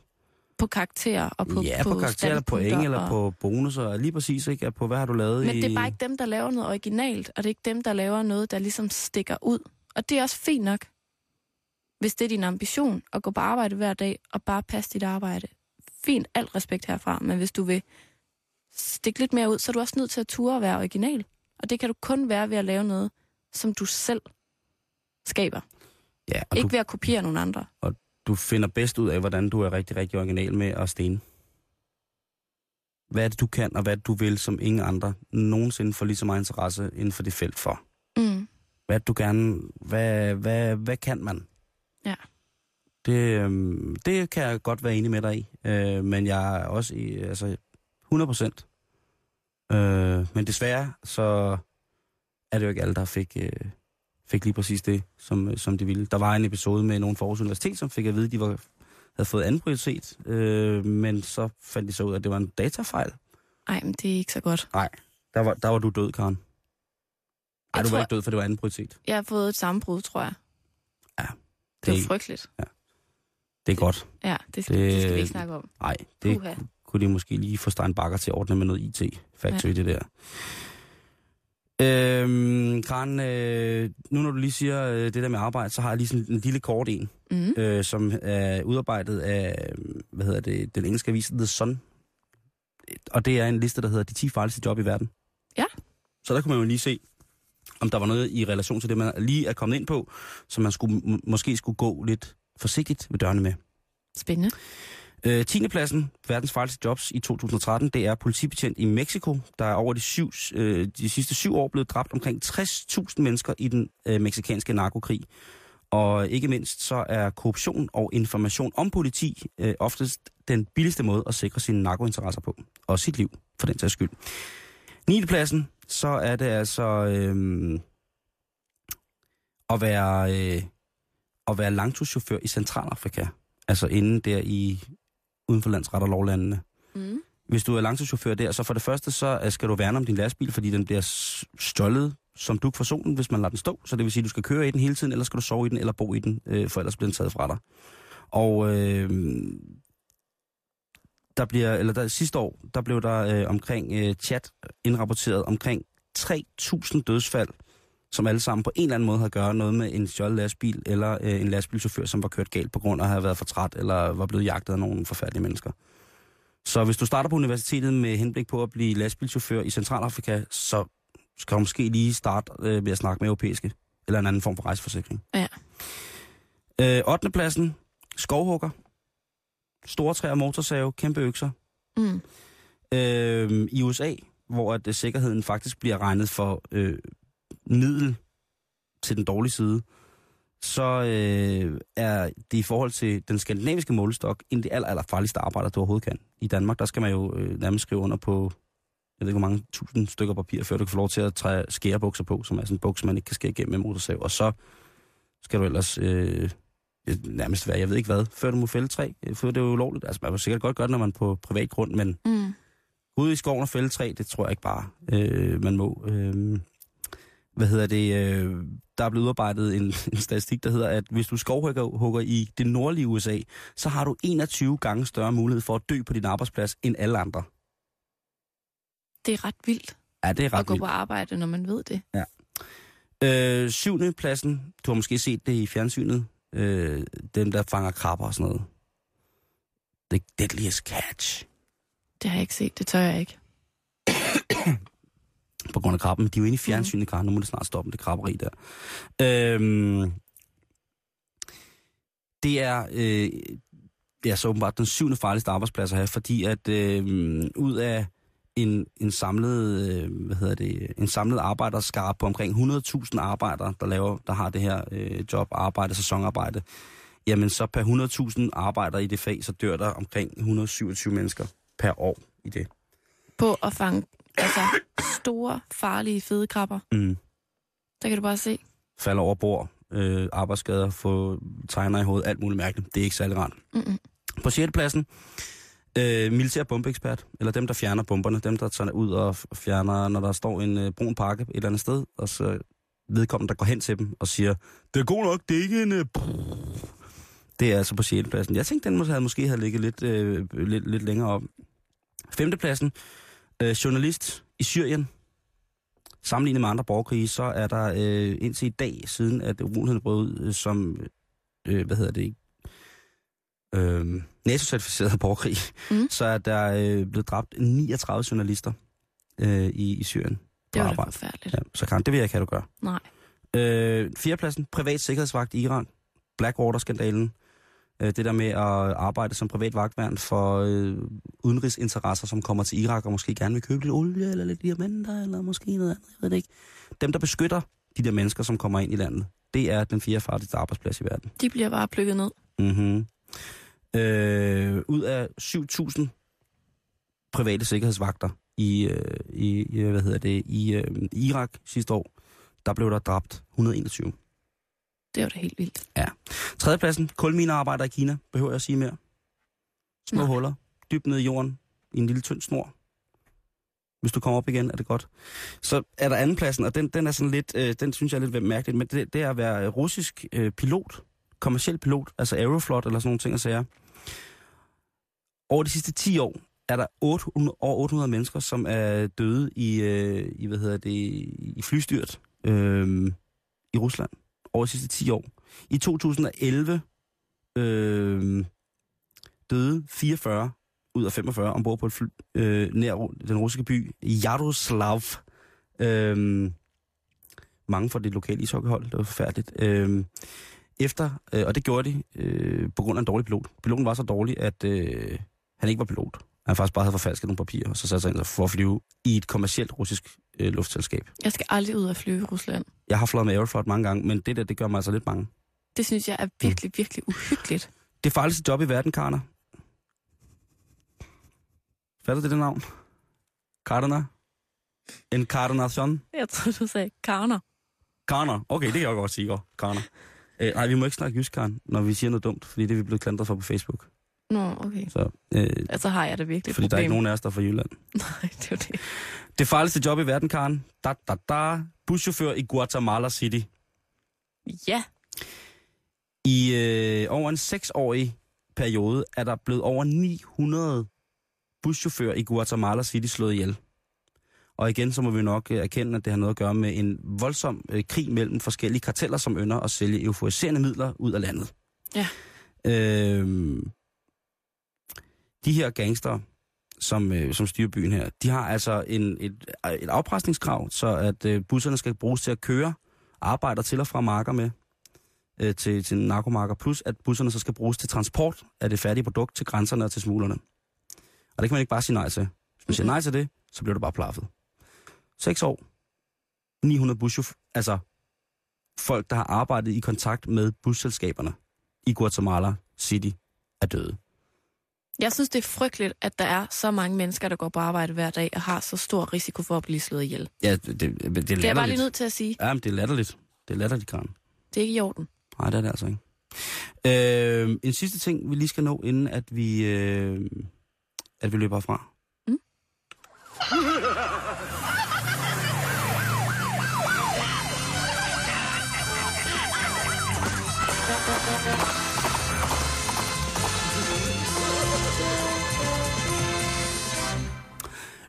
På karakterer og på ja, på, på karakterer, eller point, standpunkter eller og... på bonusser, lige præcis, ikke? På hvad har du lavet Men i... det er bare ikke dem, der laver noget originalt, og det er ikke dem, der laver noget, der ligesom stikker ud. Og det er også fint nok, hvis det er din ambition at gå på arbejde hver dag og bare passe dit arbejde. Fint, alt respekt herfra, men hvis du vil stikke lidt mere ud, så er du også nødt til at ture og være original. Og det kan du kun være ved at lave noget, som du selv skaber. Ja, og Ikke du, ved at kopiere nogen andre. Du finder bedst ud af, hvordan du er rigtig, rigtig original med at stene. Hvad er det, du kan, og hvad det, du vil, som ingen andre nogensinde får lige så meget interesse inden for det felt for? Mm. Hvad det, du gerne... Hvad, hvad, hvad kan man? Ja. Det, øhm, det kan jeg godt være enig med dig i. Øh, men jeg er også i, altså 100 procent. Øh, men desværre, så er det jo ikke alle, der fik, øh, fik lige præcis det, som, som de ville. Der var en episode med nogen fra Aarhus Universitet, som fik at vide, at de var, havde fået anden prioritet. Øh, men så fandt de så ud af, at det var en datafejl. Ej, men det er ikke så godt. Der var, der var du død, Karen. Ej, Jeg du var tror- ikke død, for det var anden prioritet. Jeg har fået et sammenbrud, tror jeg. Det Det, var frygteligt. det er godt. Ja, det skal, Det- det skal vi ikke snakke om. Nej, det Puha. kunne de måske lige få Stein Bakker til at ordne med noget IT-factory, ja. det der. Øhm, Karen, øh, nu når du lige siger øh, det der med arbejde, så har jeg lige sådan en lille kort en, Mm. øh, som er udarbejdet af, øh, hvad hedder det, den engelske avis The Sun. Og det er en liste, der hedder de 10 farligste job i verden. Ja. Så der kunne man jo lige se, om der var noget i relation til det, man lige er kommet ind på, som man skulle, måske skulle gå lidt forsigtigt ved dørene med. Spændende. Øh, 10. pladsen, verdens farligste jobs i 2013, det er politibetjent i Mexico. Der er over de, syv, øh, de sidste syv år blevet dræbt omkring 60.000 mennesker i den øh, meksikanske narkokrig. Og ikke mindst så er korruption og information om politi øh, oftest den billigste måde at sikre sine narkointeresser på. Og sit liv, for den sags skyld. 9. pladsen, så er det altså øh, at være, øh, at være langturschauffør i Centralafrika. Altså inden der i uden for landsret og lovlandene. Mm. Hvis du er langtidschauffør der, så for det første, så øh, skal du værne om din lastbil, fordi den bliver stjålet som duk for solen, hvis man lader den stå. Så det vil sige, at du skal køre i den hele tiden, eller skal du sove i den, eller bo i den, øh, for ellers bliver den taget fra dig. Og øh, der bliver, eller der, sidste år, der blev der øh, omkring øh, chat indrapporteret omkring 3.000 dødsfald, som alle sammen på en eller anden måde har at gøre noget med en stjålet lastbil, eller øh, en lastbilchauffør, som var kørt galt på grund af at have været for træt, eller var blevet jagtet af nogle forfærdelige mennesker. Så hvis du starter på universitetet med henblik på at blive lastbilchauffør i Centralafrika, så skal du måske lige starte øh, med at snakke med europæiske, eller en anden form for rejseforsikring. Ja. Øh, 8. pladsen, skovhugger. Store træer, motorsave, kæmpe økser. Mm. Øh, I USA, hvor at, øh, sikkerheden faktisk bliver regnet for øh, middel til den dårlige side, så øh, er det i forhold til den skandinaviske målestok en af de aller, aller farligste arbejder, du overhovedet kan. I Danmark, der skal man jo øh, nærmest skrive under på, jeg ved ikke hvor mange tusind stykker papir, før du kan få lov til at træde skærebukser på, som er sådan en buks, man ikke kan skære igennem med motorsav. Og så skal du ellers øh, nærmest være, jeg ved ikke hvad, før du må fælde træ, øh, før det er jo ulovligt. Altså man må sikkert godt gøre det, når man er på privat grund, men Mm. ude i skoven og fælde træ, det tror jeg ikke bare, øh, man må. Øh, hvad hedder det? Øh, der er blevet udarbejdet en, en statistik, der hedder, at hvis du skovhugger hugger i det nordlige USA, så har du 21 gange større mulighed for at dø på din arbejdsplads end alle andre. Det er ret vildt Ja, det er at ret gå vildt. på arbejde, når man ved det. Øh, syvende pladsen, du har måske set det i fjernsynet, øh, dem der fanger krabber og sådan noget. The deadliest catch. Det har jeg ikke set, det tør jeg ikke. på grund af krabben. De er jo inde i fjernsynet, Karen. Nu må det snart stoppe, det krabberi der. Øhm, det er øh, ja, så åbenbart den syvende farligste arbejdsplads at have, fordi at øh, ud af en, en samlet, øh, hvad hedder det, en samlet arbejderskab på omkring 100.000 arbejdere, der laver, der har det her øh, job, arbejde, sæsonarbejde, jamen så per 100.000 arbejdere i det fag, så dør der omkring 127 mennesker per år i det. På at fange altså, store, farlige, fede krabber. Mm. Der kan du bare se. falder over bord, øh, arbejdsskader, få tegner i hovedet, alt muligt mærkeligt. Det er ikke særlig rart. Mm-mm. På 6. pladsen, øh, militær bombeekspert, eller dem, der fjerner bomberne, dem, der tager ud og fjerner, når der står en øh, brun pakke et eller andet sted, og så vedkommende, der går hen til dem og siger, det er god nok, det er ikke en... Øh, det er altså på 6. pladsen. Jeg tænkte, den måske havde, måske havde ligget lidt, øh, lidt, lidt længere op. 5. pladsen, øh, journalist i Syrien, Sammenlignet med andre borgerkrige, så er der øh, indtil i dag, siden at uroligheden brød ud, øh, som, øh, hvad hedder det, øh, NATO-certificeret borgerkrig, Mm. så er der øh, blevet dræbt 39 journalister øh, i, i Syrien. Det var arbejde. forfærdeligt. Ja, så kan det vil jeg ikke have, du gør. Nej. Øh, fjerdepladsen, privat sikkerhedsvagt i Iran. Blackwater-skandalen. Øh, det der med at arbejde som privat vagtværn for øh, udenrigsinteresser, som kommer til Irak og måske gerne vil købe lidt olie eller lidt diamanter, eller måske noget andet, jeg ved det ikke. Dem, der beskytter de der mennesker, som kommer ind i landet, det er den fjerde farligste arbejdsplads i verden. De bliver bare plukket ned. Mm-hmm. Øh, ud af 7.000 private sikkerhedsvagter i, øh, i, hvad hedder det, i øh, Irak sidste år, der blev der dræbt 121. Det var da helt vildt. Tredjepladsen, kulminearbejder i Kina, behøver jeg at sige mere. Små Nej. huller, dybt ned i jorden, i en lille tynd snor. Hvis du kommer op igen, er det godt. Så er der andenpladsen, og den, den er sådan lidt, øh, den synes jeg er lidt mærkeligt, men det, det er at være russisk øh, pilot, kommersiel pilot, altså Aeroflot eller sådan nogle ting at sige. Over de sidste 10 år er der 800, over 800 mennesker, som er døde i, øh, i hvad hedder det, i flystyrt øh, i Rusland over de sidste 10 år. I 2011 øh, døde 44 ud af 45 ombord på et fly øh, nær den russiske by Yaroslav. Øh, mange fra det lokale ishockeyhold, det var forfærdeligt. Øh, efter, øh, og det gjorde de øh, på grund af en dårlig pilot. Piloten var så dårlig, at øh, han ikke var pilot. Han faktisk bare havde forfalsket nogle papirer, og så satte sig ind for at flyve i et kommercielt russisk øh, luftselskab. Jeg skal aldrig ud og flyve i Rusland. Jeg har fløjet med Aeroflot mange gange, men det der, det gør mig altså lidt bange. Det synes jeg er Mm. virkelig, virkelig uhyggeligt. Det farligste job i verden, Karner. Fatter det det navn? Karner? En Karnation? Jeg tror du sagde karner. Karner. Okay, det kan jeg godt sige, godt. Karner. Øh, nej, vi må ikke snakke jysk, Karen, når vi siger noget dumt, fordi det er vi blevet klandret for på Facebook. Nå, okay. Så, øh, Altså har jeg det virkelig fordi der er problem. ikke nogen af os, der er fra Jylland. Nej, det er det. Det farligste job i verden, Karen. Da, da, da. Buschauffør i Guatemala City. Ja, I øh, over en seksårig periode er der blevet over 900 buschauffører i Guatemala City slået ihjel. Og igen, så må vi nok øh, erkende, at det har noget at gøre med en voldsom øh, krig mellem forskellige karteller, som ønsker at sælge euforiserende midler ud af landet. Ja. Øhm, de her gangster, som, øh, som styrer byen her, de har altså en, et, et afpresningskrav, så at øh, busserne skal bruges til at køre arbejder til og fra marker med øh, til, til narkomarker, plus at busserne så skal bruges til transport af det færdige produkt til grænserne og til smuglerne. Og det kan man ikke bare sige nej til. Hvis man siger nej til det, så bliver du bare plaffet. 6 år, 900 buschauffør, altså folk, der har arbejdet i kontakt med busselskaberne i Guatemala City, er døde. Jeg synes, det er frygteligt, at der er så mange mennesker, der går på arbejde hver dag og har så stor risiko for at blive slået ihjel. Ja, det, det, det er latterligt. Det er jeg bare lige nødt til at sige. Ja, men det er latterligt. Det er latterligt, Karen. Det er ikke i orden. Nej, det er det altså ikke. Øh, en sidste ting, vi lige skal nå, inden at vi, øh, at vi løber fra. Mm.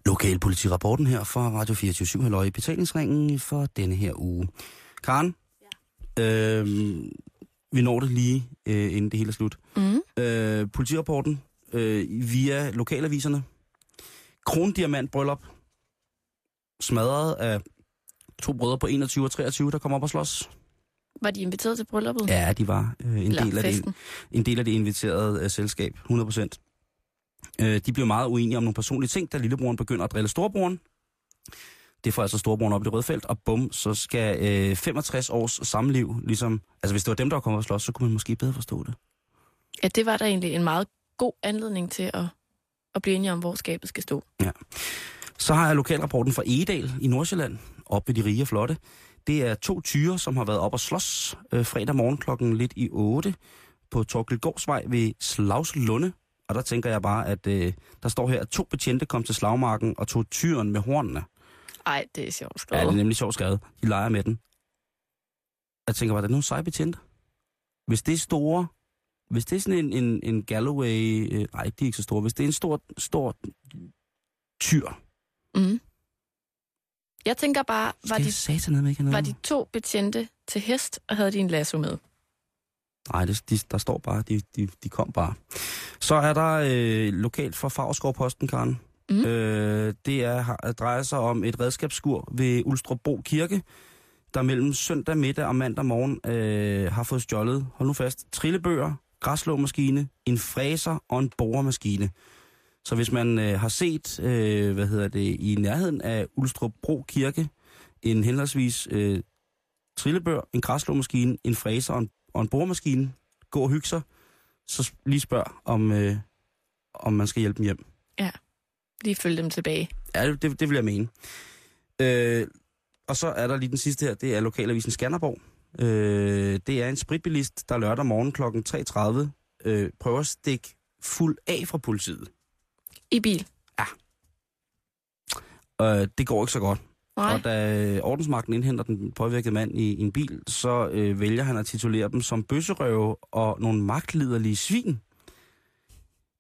Lokalpolitirapporten her fra Radio 24 Halløj i betalingsringen for denne her uge. Karen, ja. øh, vi når det lige, øh, inden det hele er slut. Mm. Øh, politirapporten øh, via lokalaviserne. Krondiamant bryllup. Smadret af to brødre på 21 og 23, der kommer op og slås. Var de inviteret til brylluppet? Ja, de var øh, en, Eller del af det, en del af det inviterede øh, selskab, 100 Øh, de blev meget uenige om nogle personlige ting, da lillebroren begynder at drille storebroren. Det får altså storebroren op i det røde felt, og bum, så skal øh, 65 års samliv, ligesom... Altså, hvis det var dem, der var kommet og slås, så kunne man måske bedre forstå det. Ja, det var der egentlig en meget god anledning til at, at blive enige om, hvor skabet skal stå. Så har jeg lokalrapporten fra Egedal i Nordsjælland, op ved de rige og flotte. Det er to tyre, som har været op og slås øh, fredag morgen klokken lidt i 8 på Torkelgårdsvej ved Slagslunde. Og der tænker jeg bare, at øh, der står her, at to betjente kom til slagmarken og tog tyren med hornene. Ej, det er sjovt Ja, skrevet. det er nemlig sjovt skrevet. De leger med den. Jeg tænker bare, det er nogle seje betjente. Hvis det er store, hvis det er sådan en, en, en Galloway, øh, nej, de er ikke så store, hvis det er en stor, stor tyr, Mm. Jeg tænker bare, var de, satan ikke var de to betjente til hest, og havde de en lasso med? Nej, det, de, der står bare, de, de, de kom bare. Så er der øh, lokalt fra Favrskov-posten, Karen. Mm. Øh, det er, har- drejer sig om et redskabsskur ved Ulstrupbo Kirke, der mellem søndag middag og mandag morgen øh, har fået stjålet, hold nu fast, trillebøger, græslåmaskine, en fræser og en boremaskine. Så hvis man øh, har set, øh, hvad hedder det, i nærheden af Ulstrupbro Kirke, en henholdsvis øh, trillebør, en græslåmaskine, en fræser og en, og en boremaskine, gå og hygge sig, så lige spørg, om, øh, om man skal hjælpe dem hjem. Lige følge dem tilbage. Ja, det, det, vil jeg mene. Øh, og så er der lige den sidste her, det er lokalavisen Skanderborg. Øh, det er en spritbilist, der lørdag morgen kl. 3.30 øh, prøver at stikke fuld af fra politiet. I bil. Øh, det går ikke så godt. Nej. Og da ordensmagten indhenter den påvirkede mand i, i en bil, så øh, vælger han at titulere dem som bøsserøve og nogle magtliderlige svin.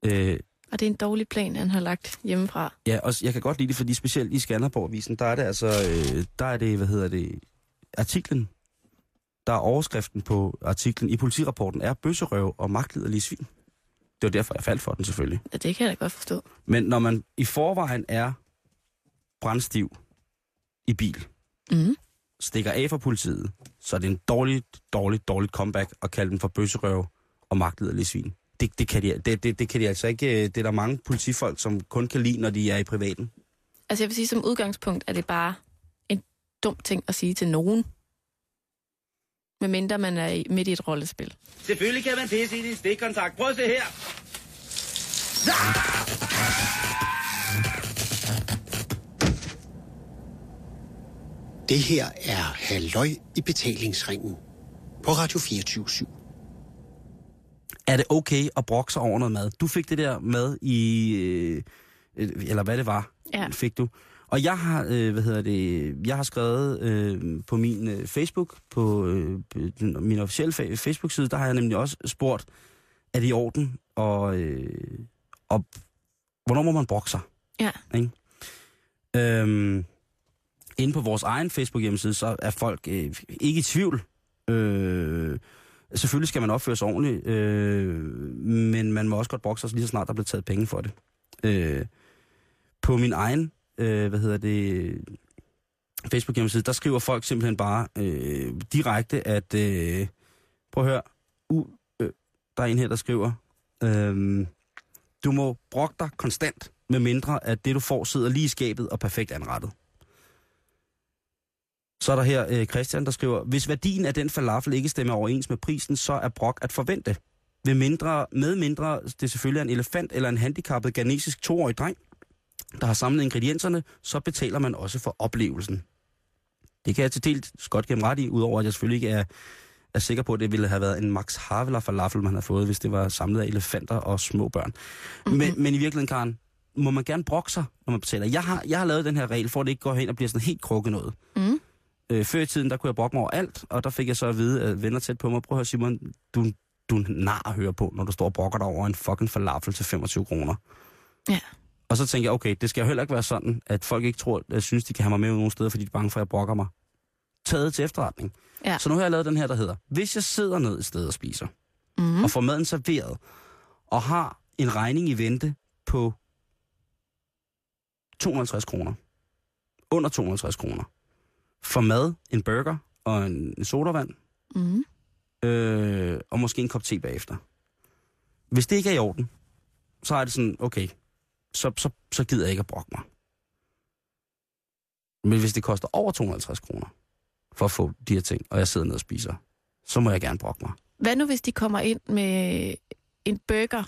Øh, Og det er en dårlig plan, han har lagt hjemmefra. Ja, og jeg kan godt lide det, fordi specielt i Skanderborg-avisen, der er det altså, øh, der er det, hvad hedder det, artiklen, der er overskriften på artiklen i politirapporten, er bøsserøv og magtliderlige svin. Det var derfor, jeg faldt for den selvfølgelig. Ja, det kan jeg da godt forstå. Men når man i forvejen er brændstiv i bil, Mm. stikker af fra politiet, så er det en dårligt, dårligt, dårligt comeback at kalde dem for bøsserøv og magtliderlige svin. Det, det, kan de, det, det, det kan de altså ikke. øh, Det er der mange politifolk, som kun kan lide, når de er i privaten. Altså jeg vil sige, som udgangspunkt er det bare en dum ting at sige til nogen. Medmindre man er i, midt i et rollespil. Selvfølgelig kan man pisse i din stikkontakt. Prøv at se her. Det her er Halløj i betalingsringen på Radio 24 Er det okay at brokke sig over noget mad? Du fik det der mad i... Øh, eller hvad det var, Ja. fik du. Og jeg har, øh, hvad hedder det, jeg har skrevet øh, på min øh, Facebook, på øh, min officielle fa- Facebook-side, der har jeg nemlig også spurgt, er det i orden, og, øh, og hvornår må man brokke sig? Ja. Ikke? Øhm, inde på vores egen Facebook-hjemmeside, så er folk øh, ikke i tvivl. Øh, selvfølgelig skal man opføre sig ordentligt, øh, men man må også godt brokke sig, lige så snart der bliver taget penge for det. Øh, på min egen, øh, hvad hedder det, Facebook hjemmeside, der skriver folk simpelthen bare øh, direkte, at, øh, prøv at høre, u, øh, der er en her, der skriver, øh, du må brokke dig konstant, med mindre at det, du får, sidder lige i skabet og perfekt anrettet. Så er der her øh, Christian, der skriver, hvis værdien af den falafel ikke stemmer overens med prisen, så er brok at forvente. Ved mindre, med mindre det selvfølgelig er en elefant eller en handicappet ghanesisk toårig dreng, der har samlet ingredienserne, så betaler man også for oplevelsen. Det kan jeg til dels godt gennem ret i, udover at jeg selvfølgelig ikke er, er sikker på, at det ville have været en Max Havelaar falafel, man havde fået, hvis det var samlet af elefanter og små børn. Mm-hmm. Men, men i virkeligheden, Karen, må man gerne brokke sig, når man betaler. Jeg har, jeg har lavet den her regel, for at det ikke går hen og bliver sådan helt krukket noget. Mm. Øh, før i tiden, der kunne jeg brokke mig over alt, og der fik jeg så at vide, at venner tæt på mig, prøv at høre Simon, du, du er nar at høre på, når du står og brokker dig over en fucking falafel til 25 kroner. Ja. Og så tænker jeg, okay, det skal jo heller ikke være sådan, at folk ikke tror, at synes, de kan have mig med nogle steder, fordi de er bange for, at jeg brokker mig. Taget til efterretning. Ja. Så nu har jeg lavet den her, der hedder, hvis jeg sidder ned et sted og spiser, Mm. og får maden serveret, og har en regning i vente på 250 kroner, under 250 kroner, for mad, en burger og en, en sodavand, Mm. øh, og måske en kop te bagefter. Hvis det ikke er i orden, så er det sådan, okay, så, så, så gider jeg ikke at brokke mig. Men hvis det koster over 250 kroner for at få de her ting, og jeg sidder ned og spiser, så må jeg gerne brokke mig. Hvad nu, hvis de kommer ind med en burger,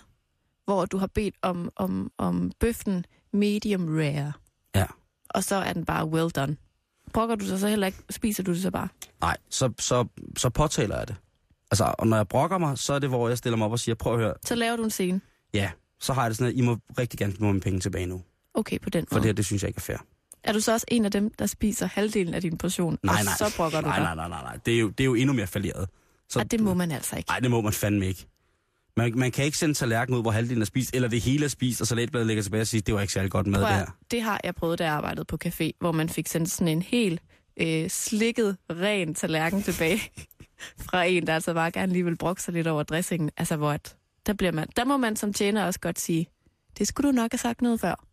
hvor du har bedt om, om, om bøffen medium rare? Ja. Og så er den bare well done. Brokker du sig så heller ikke? Spiser du det så bare? Nej, så, så, så påtaler jeg det. Altså, og når jeg brokker mig, så er det, hvor jeg stiller mig op og siger, prøv at høre, Så laver du en scene. ja, så har jeg det sådan, at I må rigtig gerne give mig mine penge tilbage nu. Okay, på den For måde. det her, det synes jeg ikke er fair. Er du så også en af dem, der spiser halvdelen af din portion? Nej, og nej. så brokker du nej, dig? nej, nej, nej, nej. Det er jo, det er jo endnu mere falderet. Så, Og det må man altså ikke. Nej, det må man fandme ikke. Man, man kan ikke sende tallerken ud, hvor halvdelen er spist, eller det hele er spist, og salatbladet ligger tilbage og siger, det var ikke særlig godt mad, Prøv det her. det har jeg prøvet, da jeg arbejdede på café, hvor man fik sendt sådan en helt øh, slikket, ren tallerken tilbage fra en, der altså bare gerne lige vil brokke sig lidt over dressingen. Altså, hvor at, der, bliver man, der må man som tjener også godt sige, det skulle du nok have sagt noget før.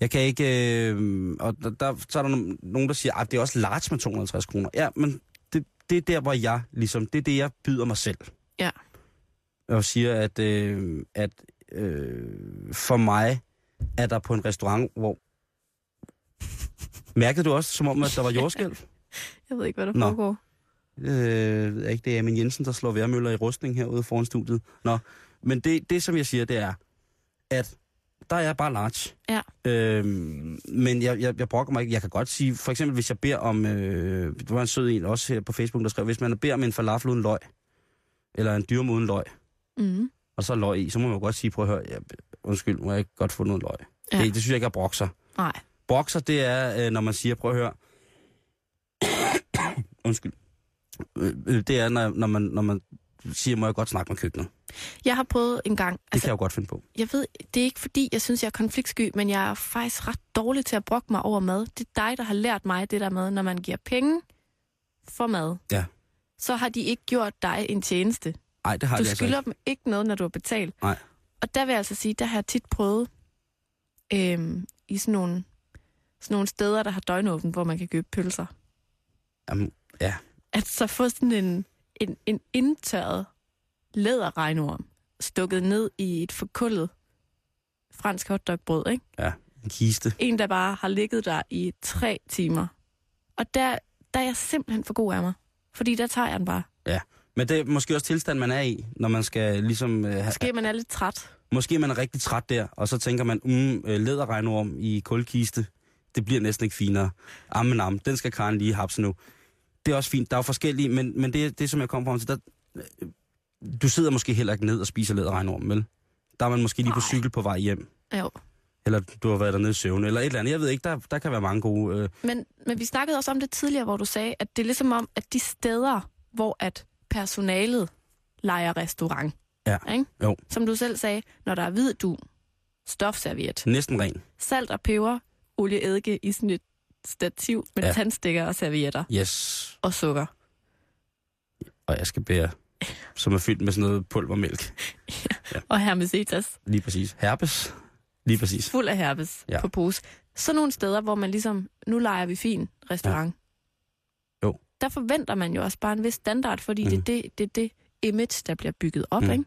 Jeg kan ikke... Øh, og der, der, så er der no- nogen, der siger, at det er også large med 250 kroner. Ja, men det, det er der, hvor jeg ligesom... Det er det, jeg byder mig selv. Ja. Og siger, at, øh, at øh, for mig er der på en restaurant, hvor... Mærkede du også, som om, at der var jordskælv? Jeg ved ikke, hvad der Nå. foregår. Øh, ikke, det er Amin Jensen, der slår værmøller i rustning herude foran studiet. Nå, men det, det som jeg siger, det er, at der er jeg bare large. Ja. Øhm, men jeg, jeg, jeg brokker mig ikke. Jeg kan godt sige, for eksempel hvis jeg beder om, øh, der var en sød en også her på Facebook, der skrev, hvis man beder om en falafel uden løg, eller en dyrm uden løg, Mm. og så løg i, så må man jo godt sige, prøv at høre, ja, undskyld, må jeg ikke godt få noget løg. Ja. Det, det synes jeg ikke er brokser. Nej. Brokser, det er, øh, når man siger, prøv at høre, undskyld, Øh, det er, når, når, man, når man siger, må jeg godt snakke med køkkenet. Jeg har prøvet en gang, Det altså, kan jeg jo godt finde på. jeg ved, det er ikke fordi, jeg synes, jeg er konfliktsky, men jeg er faktisk ret dårlig til at brokke mig over mad. Det er dig, der har lært mig det der med, når man giver penge for mad, Ja. så har de ikke gjort dig en tjeneste. Nej, det har Du jeg altså skylder ikke. dem ikke noget, når du har betalt. Nej. Og der vil jeg altså sige, der har jeg tit prøvet øhm, i sådan nogle, sådan nogle steder, der har døgnåben, hvor man kan købe pølser. Jamen, ja. At så få sådan en, en, en indtørret læderregnorm stukket ned i et forkullet fransk hotdogbrød, ikke? En kiste. En, der bare har ligget der i tre timer. Og der, der er jeg simpelthen for god af mig. Fordi der tager jeg den bare. Men det er måske også tilstand, man er i, når man skal ligesom... Øh, Måske man er lidt træt. måske man er rigtig træt der, og så tænker man, mm, øh, læderregnorm i kulkiste, det bliver næsten ikke finere. Ammen am, den skal Karen lige hapse nu. Det er også fint, der er jo forskellige, men, men det, det som jeg kom frem til, der, øh, du sidder måske heller ikke ned og spiser læderregnorm, vel? Der er man måske lige på cykel på vej hjem. Jo. Eller du har været dernede i søvn, eller et eller andet. Jeg ved ikke, der, der kan være mange gode... Øh, Men, men vi snakkede også om det tidligere, hvor du sagde, at det er ligesom om, at de steder, hvor at personalet leger restaurant, Ja. ikke? Jo. som du selv sagde, når der er hvid du, stofserviet, næsten ren. salt og peber, olieeddike i sådan et stativ med Ja. ja. tandstikker og servietter Yes. og sukker. Og jeg skal bære, som er fyldt med sådan noget pulvermælk. Og hermesitas, Lige præcis. Herpes. Lige præcis. fuld af herpes Ja. ja. på pose. Sådan nogle steder, hvor man ligesom, nu leger vi fin restaurant. Jo. Der forventer man jo også bare en vis standard, fordi mm. det, er det, det er det image, der bliver bygget op, Mm. mm. ikke?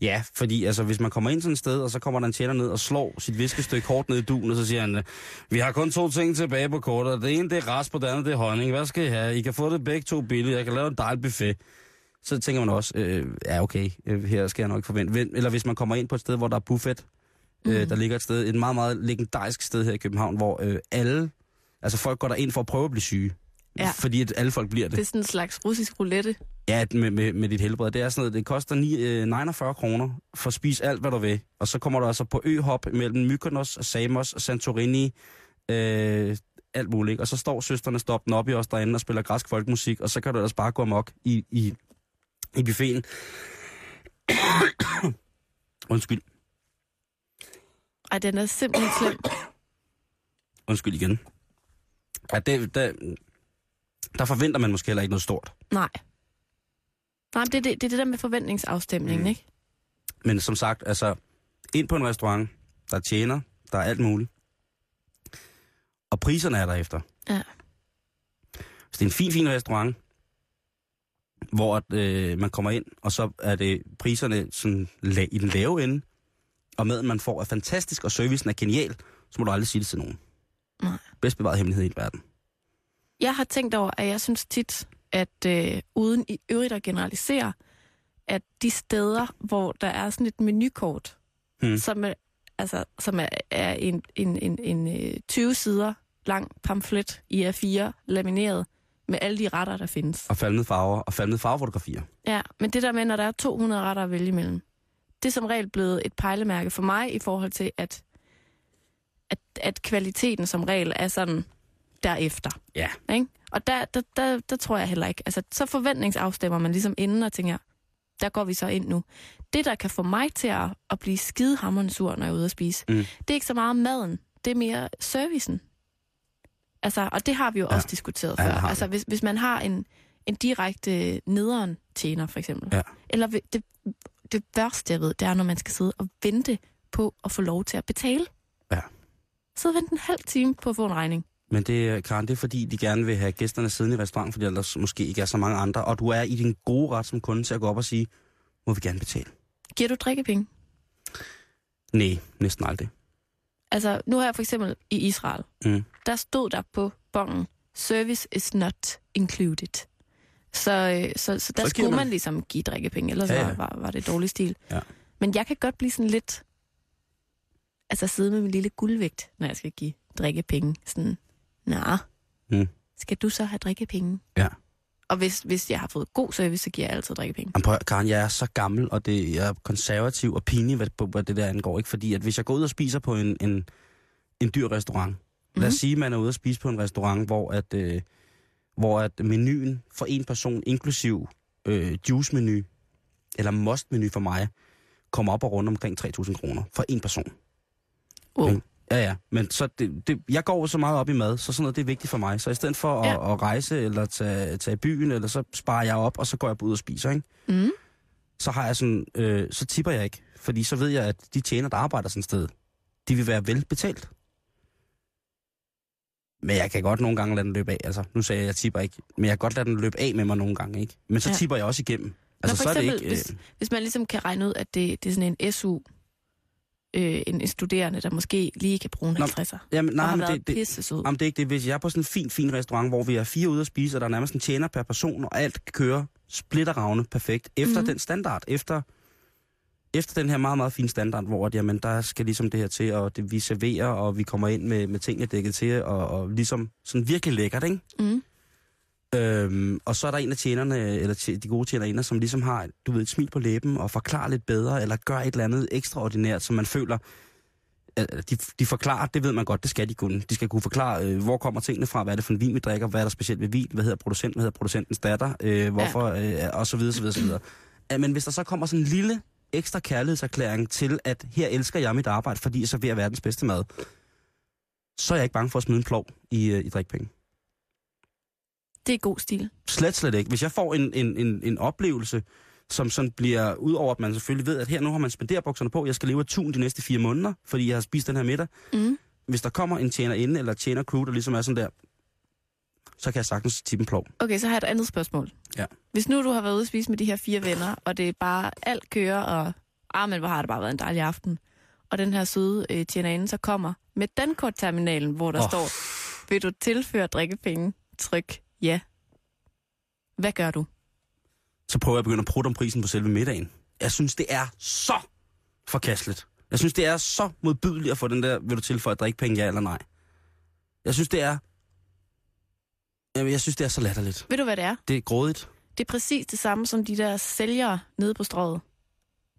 Ja, fordi altså, hvis man kommer ind sådan et sted, og så kommer der en tjener ned og slår sit viskestykke kort ned i duen, og så siger han, vi har kun to ting tilbage på kortet. Det ene det er rasp, og det andet det er honning. Hvad skal I have? I kan få det begge to billigt. Jeg kan lave en dejlig buffet. Så tænker man også, øh, ja okay, øh, her skal jeg nok ikke forvente. Ven- Eller hvis man kommer ind på et sted, hvor der er buffet, øh, der ligger et sted, et meget, meget legendarisk sted her i København, hvor øh, alle, altså folk går der ind for at prøve at blive syge. Ja. Fordi at alle folk bliver det. Det er sådan en slags russisk roulette. Ja, med, med, med dit helbred. Det er sådan noget, det koster 9, øh, 49 kroner for at spise alt, hvad du vil. Og så kommer du altså på øhop mellem Mykonos, Samos, Santorini, øh, alt muligt. Og så står søsterne stoppen op i os derinde og spiller græsk folkmusik, og så kan du ellers bare gå amok i, i, i buffeten. Undskyld. Ej, den er simpelthen slem. Undskyld igen. Ja, det, der, der forventer man måske heller ikke noget stort. Nej. Nej, det er det, det, er det der med forventningsafstemningen, Mm. ikke? Men som sagt, altså, ind på en restaurant, der tjener, der er alt muligt. Og priserne er derefter. Ja. Så det er en fin, fin restaurant, hvor at, øh, man kommer ind, og så er det priserne sådan la- i den lave ende, og maden man får er fantastisk, og servicen er genial, så må du aldrig sige det til nogen. Nej. Bedst bevaret hemmelighed i hele verden. Jeg har tænkt over, at jeg synes tit, at øh, uden i øvrigt at generalisere, at de steder, hvor der er sådan et menukort, Hmm. som, er, altså, som er, er en, en, en, en øh, 20 sider lang pamflet i A4, lamineret, med alle de retter, der findes. Og faldende farver, og faldende farvefotografier. Ja, men det der med, når der er 200 retter at vælge imellem, det er som regel blevet et pejlemærke for mig i forhold til, at, at, at kvaliteten som regel er sådan derefter. Ja. Ikke? Og der, der, der, der tror jeg heller ikke. Altså, så forventningsafstemmer man ligesom inden og tænker, der går vi så ind nu. Det, der kan få mig til at, at blive skidehammerende sur, når jeg er ude at spise, Mm. det er ikke så meget maden, det er mere servicen. Altså, og det har vi jo Ja. også diskuteret Ja, før. Altså, hvis, hvis man har en, en direkte nederen tjener, for eksempel. Ja. Eller det, det værste, jeg ved, det er, når man skal sidde og vente på at få lov til at betale. Ja. Så vente en halv time på at få en regning. Men det, er, Karen, det er fordi, de gerne vil have gæsterne siddende i restauranten, fordi ellers måske ikke er så mange andre. Og du er i din gode ret som kunde til at gå op og sige, må vi gerne betale? Giver du drikkepenge? Nej, næsten aldrig. Altså, nu har jeg for eksempel i Israel, Mm. der stod der på bongen, service is not included. Så, øh, så, så der Så skulle man. man. ligesom give drikkepenge, ellers ja. ja. Var, var det dårlig stil. Ja. Men jeg kan godt blive sådan lidt... Altså sidde med min lille guldvægt, når jeg skal give drikkepenge. Sådan, nej, Mm. skal du så have drikkepenge? Ja. Og hvis, hvis jeg har fået god service, så giver jeg altid drikkepenge. Jamen, prøv, Karen, jeg er så gammel, og det, jeg er konservativ og pinlig, hvad, hvad det der angår. Ikke? Fordi at hvis jeg går ud og spiser på en, en, en dyr restaurant, mm-hmm. lad os sige, at man er ude og spise på en restaurant, hvor at, øh, hvor at menuen for en person, inklusiv øh, juice-menu, eller must-menu for mig, kommer op og rundt omkring 3.000 kroner for en person. Wow. Ikke? Ja, ja. Men så det, det, jeg går så meget op i mad, så sådan noget det er vigtigt for mig. Så i stedet for at, Ja. at rejse eller tage, tage i byen, eller så sparer jeg op, og så går jeg ud og spiser, ikke? Mm. så har jeg sådan, øh, så tipper jeg ikke. Fordi så ved jeg, at de tjener, der arbejder sådan et sted, de vil være velbetalt. Men jeg kan godt nogle gange lade den løbe af. Altså, nu sagde jeg, at jeg tipper ikke. Men jeg kan godt lade den løbe af med mig nogle gange, ikke? Men så Ja. tipper jeg også igennem. Altså, for så er det eksempel, ikke... hvis- Hvis man ligesom kan regne ud, at det, det er sådan en SU, øh, en, en studerende, der måske lige kan bruge en Nå, 50'er. jamen, nej, men det, det, jamen, det er ikke det. Hvis jeg er på sådan en fin, fin restaurant, hvor vi er fire ude at spise, og der er nærmest en tjener per person, og alt kører splitteravne perfekt, efter Mhm. mm-hmm. den standard, efter, efter den her meget, meget fine standard, hvor at, jamen, der skal ligesom det her til, og det, vi serverer, og vi kommer ind med, med tingene dækket til, og, og ligesom sådan virkelig lækkert, ikke? Mm. Øhm, og så er der en af tjenerne, eller de gode tjenerinder, som ligesom har, du ved, et smil på læben og forklarer lidt bedre, eller gør et eller andet ekstraordinært, som man føler, de, de forklarer, det ved man godt, det skal de kunne. De skal kunne forklare, øh, hvor kommer tingene fra, hvad er det for en vin, vi drikker, hvad er der specielt ved vin, hvad hedder producenten, hvad hedder producentens datter, øh, hvorfor, øh, og så videre, så videre, så videre. Ja, men hvis der så kommer sådan en lille ekstra kærlighedserklæring til, at her elsker jeg mit arbejde, fordi jeg serverer verdens bedste mad, så er jeg ikke bange for at smide en plov i, øh, i drikpenge. Det er god stil. Slet, slet ikke. Hvis jeg får en, en, en, en oplevelse, som sådan bliver, udover at man selvfølgelig ved, at her nu har man spenderbukserne på, jeg skal leve af tun de næste fire måneder, fordi jeg har spist den her middag. Mm. Hvis der kommer en tjener inde, eller tjener crew, der ligesom er sådan der, så kan jeg sagtens tippe en plov. Okay, så har jeg et andet spørgsmål. Ja. Hvis nu du har været ude at spise med de her fire venner, og det er bare alt kører, og ah, men hvor har det bare været en dejlig aften. Og den her søde øh, tjenerinde så kommer med dankortterminalen, hvor der oh. står, vil du tilføre drikkepenge? Tryk ja. Hvad gør du? Så prøver jeg at begynde at prutte om prisen på selve middagen. Jeg synes, det er så forkasteligt. Jeg synes, det er så modbydeligt at få den der, vil du tilføje drikkepenge, ja eller nej. Jeg synes, det er... Jamen, jeg synes, det er så latterligt. Ved du, hvad det er? Det er grådigt. Det er præcis det samme som de der sælgere nede på strået,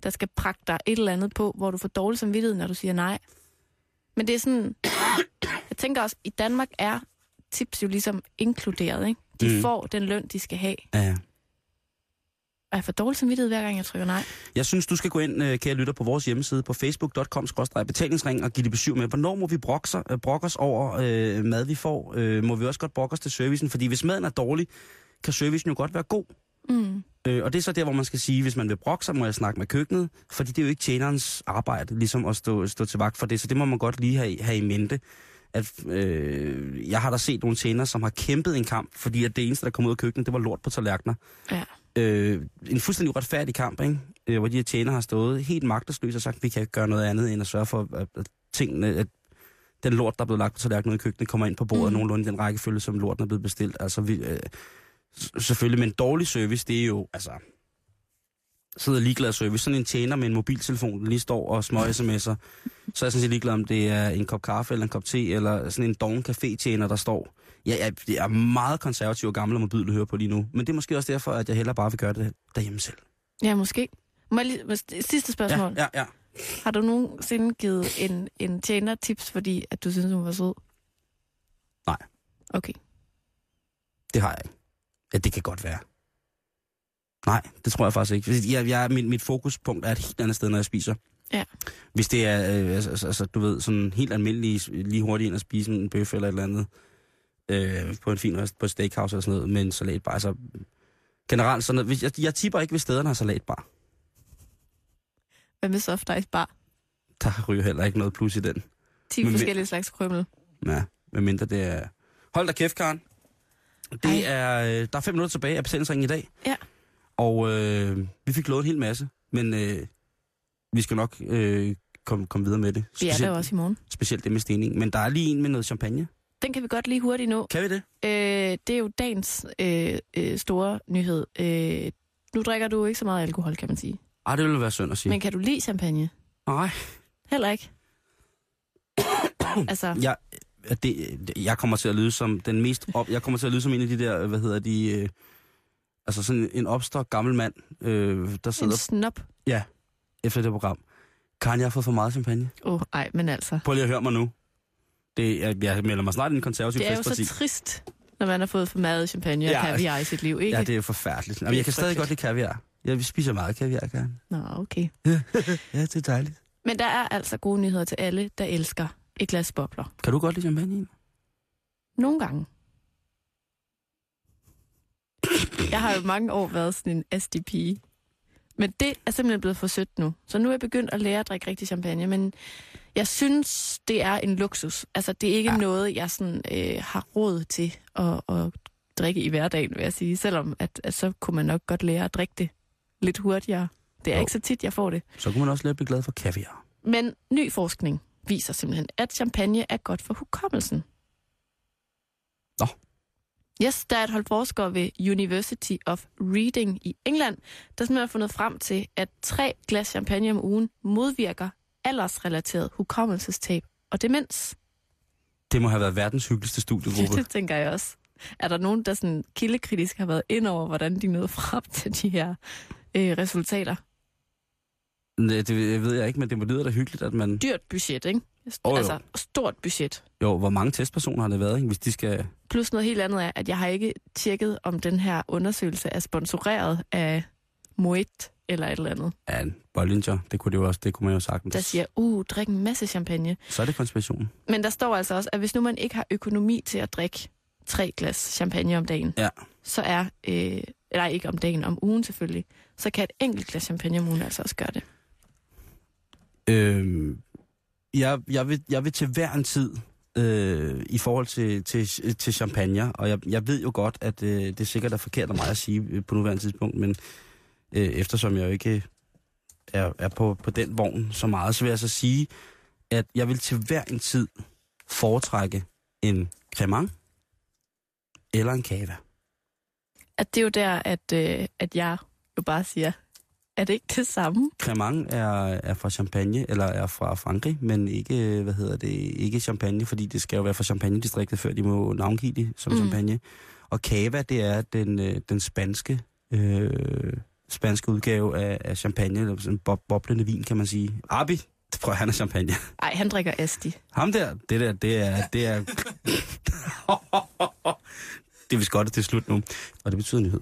der skal prakke dig et eller andet på, hvor du får dårlig samvittighed, når du siger nej. Men det er sådan... Jeg tænker også, i Danmark er tips jo ligesom inkluderet, ikke? De Mm. får den løn, de skal have. Ja. Og jeg får dårlig samvittighed, hver gang jeg trykker nej. Jeg synes, du skal gå ind, øh, kære lytter, på vores hjemmeside på facebook.com betalingsring og give det besøg med. Hvornår må vi brokke, sig, øh, brokke os over øh, mad, vi får? Øh, må vi også godt brokke os til servicen? Fordi hvis maden er dårlig, kan servicen jo godt være god. Mm. Øh, og det er så der, hvor man skal sige, hvis man vil brokke sig, må jeg snakke med køkkenet, fordi det er jo ikke tjenerens arbejde, ligesom at stå, stå til vagt for det, så det må man godt lige have, have i mente. At, øh, jeg har da set nogle tjenere, som har kæmpet en kamp, fordi at det eneste, der kom ud af køkkenet, det var lort på tallerkener. Ja. Øh, en fuldstændig uretfærdig kamp, ikke? Øh, hvor de her tjenere har stået helt magtesløse og sagt, vi kan ikke gøre noget andet end at sørge for, at, at tingene, at den lort, der er blevet lagt på tallerkenen ude i køkkenet, kommer ind på bordet mm. Nogenlunde den rækkefølge, som lorten er blevet bestilt. Altså, vi, øh, selvfølgelig, men dårlig service, det er jo, altså, sidder ligeglad service. Sådan en tjener med en mobiltelefon, der lige står og små sms'er, så er jeg sådan set ligeglad, om det er en kop kaffe eller en kop te, eller sådan en doven café-tjener, der står. Jeg, jeg, jeg er meget konservativ og gammel og mobil at høre på lige nu, men det er måske også derfor, at jeg hellere bare vil gøre det derhjemme selv. Ja, måske. Må jeg lige, sidste spørgsmål. Ja, ja, ja. Har du nogensinde givet en, en tjener tips, fordi at du synes, hun var sød? Nej. Okay. Det har jeg ikke. Ja, det kan godt være. Nej, det tror jeg faktisk ikke. Jeg, jeg, mit, mit fokuspunkt er et helt andet sted, når jeg spiser. Ja. Hvis det er, øh, altså, altså, altså, du ved, sådan helt almindelig, lige hurtigt ind og spise en bøf eller et eller andet, øh, på en fin rest, på et steakhouse eller sådan noget, med en salatbar. Altså, generelt sådan noget. Jeg, jeg tipper ikke, hvis stederne har salatbar. Hvad med soft ice bar? Der ryger heller ikke noget plus i den. 10 Men forskellige slags krømmel. Ja, medmindre det er... Hold da kæft, Karen. Det Ej. er, øh, der er fem minutter tilbage af betalingsringen i dag. Ja. Og øh, vi fik lovet en hel masse, men øh, vi skal nok øh, komme kom videre med det. Vi er der også i morgen. specielt det med stening. Men der er lige en med noget champagne. Den kan vi godt lige hurtigt nå. Kan vi det? Øh, det er jo dagens øh, øh, store nyhed. Øh, nu drikker du ikke så meget alkohol, kan man sige. Ej, det ville være synd at sige. Men kan du lide champagne? Nej, Heller ikke. altså, jeg, det, jeg kommer til at lyde som den mest op, jeg kommer til at lyde som en af de der, hvad hedder de, øh, altså sådan en opstok gammel mand, øh, der en sidder snop. efter det program. Karen, jeg har fået for meget champagne. Åh, oh, ej, men altså. Prøv lige at høre mig nu. Det, jeg, jeg melder mig snart i en konservativ Det er jo festparti. så trist, når man har fået for meget champagne og Ja. kaviar i sit liv, ikke? Ja, det er jo forfærdeligt. Jamen, jeg kan stadig godt lide kaviar. Jeg spiser meget kaviar, Karen. Nå, okay. Ja, det er dejligt. Men der er altså gode nyheder til alle, der elsker et glas bobler. Kan du godt lide champagne? Nogle gange. Jeg har jo mange år været sådan en SDP. Men det er simpelthen blevet for sødt nu. Så nu er jeg begyndt at lære at drikke rigtig champagne. Men jeg synes, det er en luksus. Altså, det er ikke Ja. noget, jeg sådan, øh, har råd til at, at drikke i hverdagen, vil jeg sige. Selvom at, at så kunne man nok godt lære at drikke det lidt hurtigere. Det er jo. ikke så tit, jeg får det. Så kunne man også lære at blive glad for kaviar. Men ny forskning viser simpelthen, at champagne er godt for hukommelsen. Nå. Yes, der er et hold forskere ved University of Reading i England, der simpelthen har fundet frem til, at tre glas champagne om ugen modvirker aldersrelateret hukommelsestab og demens. Det må have været verdens hyggeligste studiegruppe. det tænker jeg også. Er der nogen, der sådan kildekritisk har været ind over, hvordan de nåede frem til de her øh, resultater? Nej, det ved jeg ikke, men det lyder da hyggeligt, at man... Dyrt budget, ikke? Åh, jo. altså, stort budget. Jo, hvor mange testpersoner har det været, ikke? hvis de skal... Plus noget helt andet er, at jeg har ikke tjekket, om den her undersøgelse er sponsoreret af Moet eller et eller andet, Ja, en Bollinger, det kunne, det jo også, det kunne man jo sagtens. der siger, uh, drik en masse champagne. Så er det konspiration. Men der står altså også, at hvis nu man ikke har økonomi til at drikke tre glas champagne om dagen, Ja. så er, øh, eller ikke om dagen, om ugen selvfølgelig, så kan et enkelt glas champagne om ugen altså også gøre det. Øh, jeg, jeg, vil, jeg vil til hver en tid øh, i forhold til, til, til champagne, og jeg, jeg ved jo godt, at øh, det sikkert er forkert af mig at sige øh, på nuværende tidspunkt, men øh, eftersom jeg jo ikke er, er på, på den vogn så meget, så vil jeg så sige, at jeg vil til hver en tid foretrække en cremant eller en cava. At det er jo der, at, øh, at jeg jo bare siger, er det ikke det samme? Cremant er, er fra Champagne, eller er fra Frankrig, men ikke, hvad hedder det, ikke Champagne, fordi det skal jo være fra Champagne-distriktet, før de må navngive det som mm. Champagne. Og Cava, det er den, øh, den spanske, øh, spanske udgave af, af champagne, eller sådan bob, boblende vin, kan man sige. Abi, prøv han er champagne. Nej, han drikker Asti. Ham der, det der, det er... Det er, det er vist godt, at det er slut nu. Og det betyder nyhed.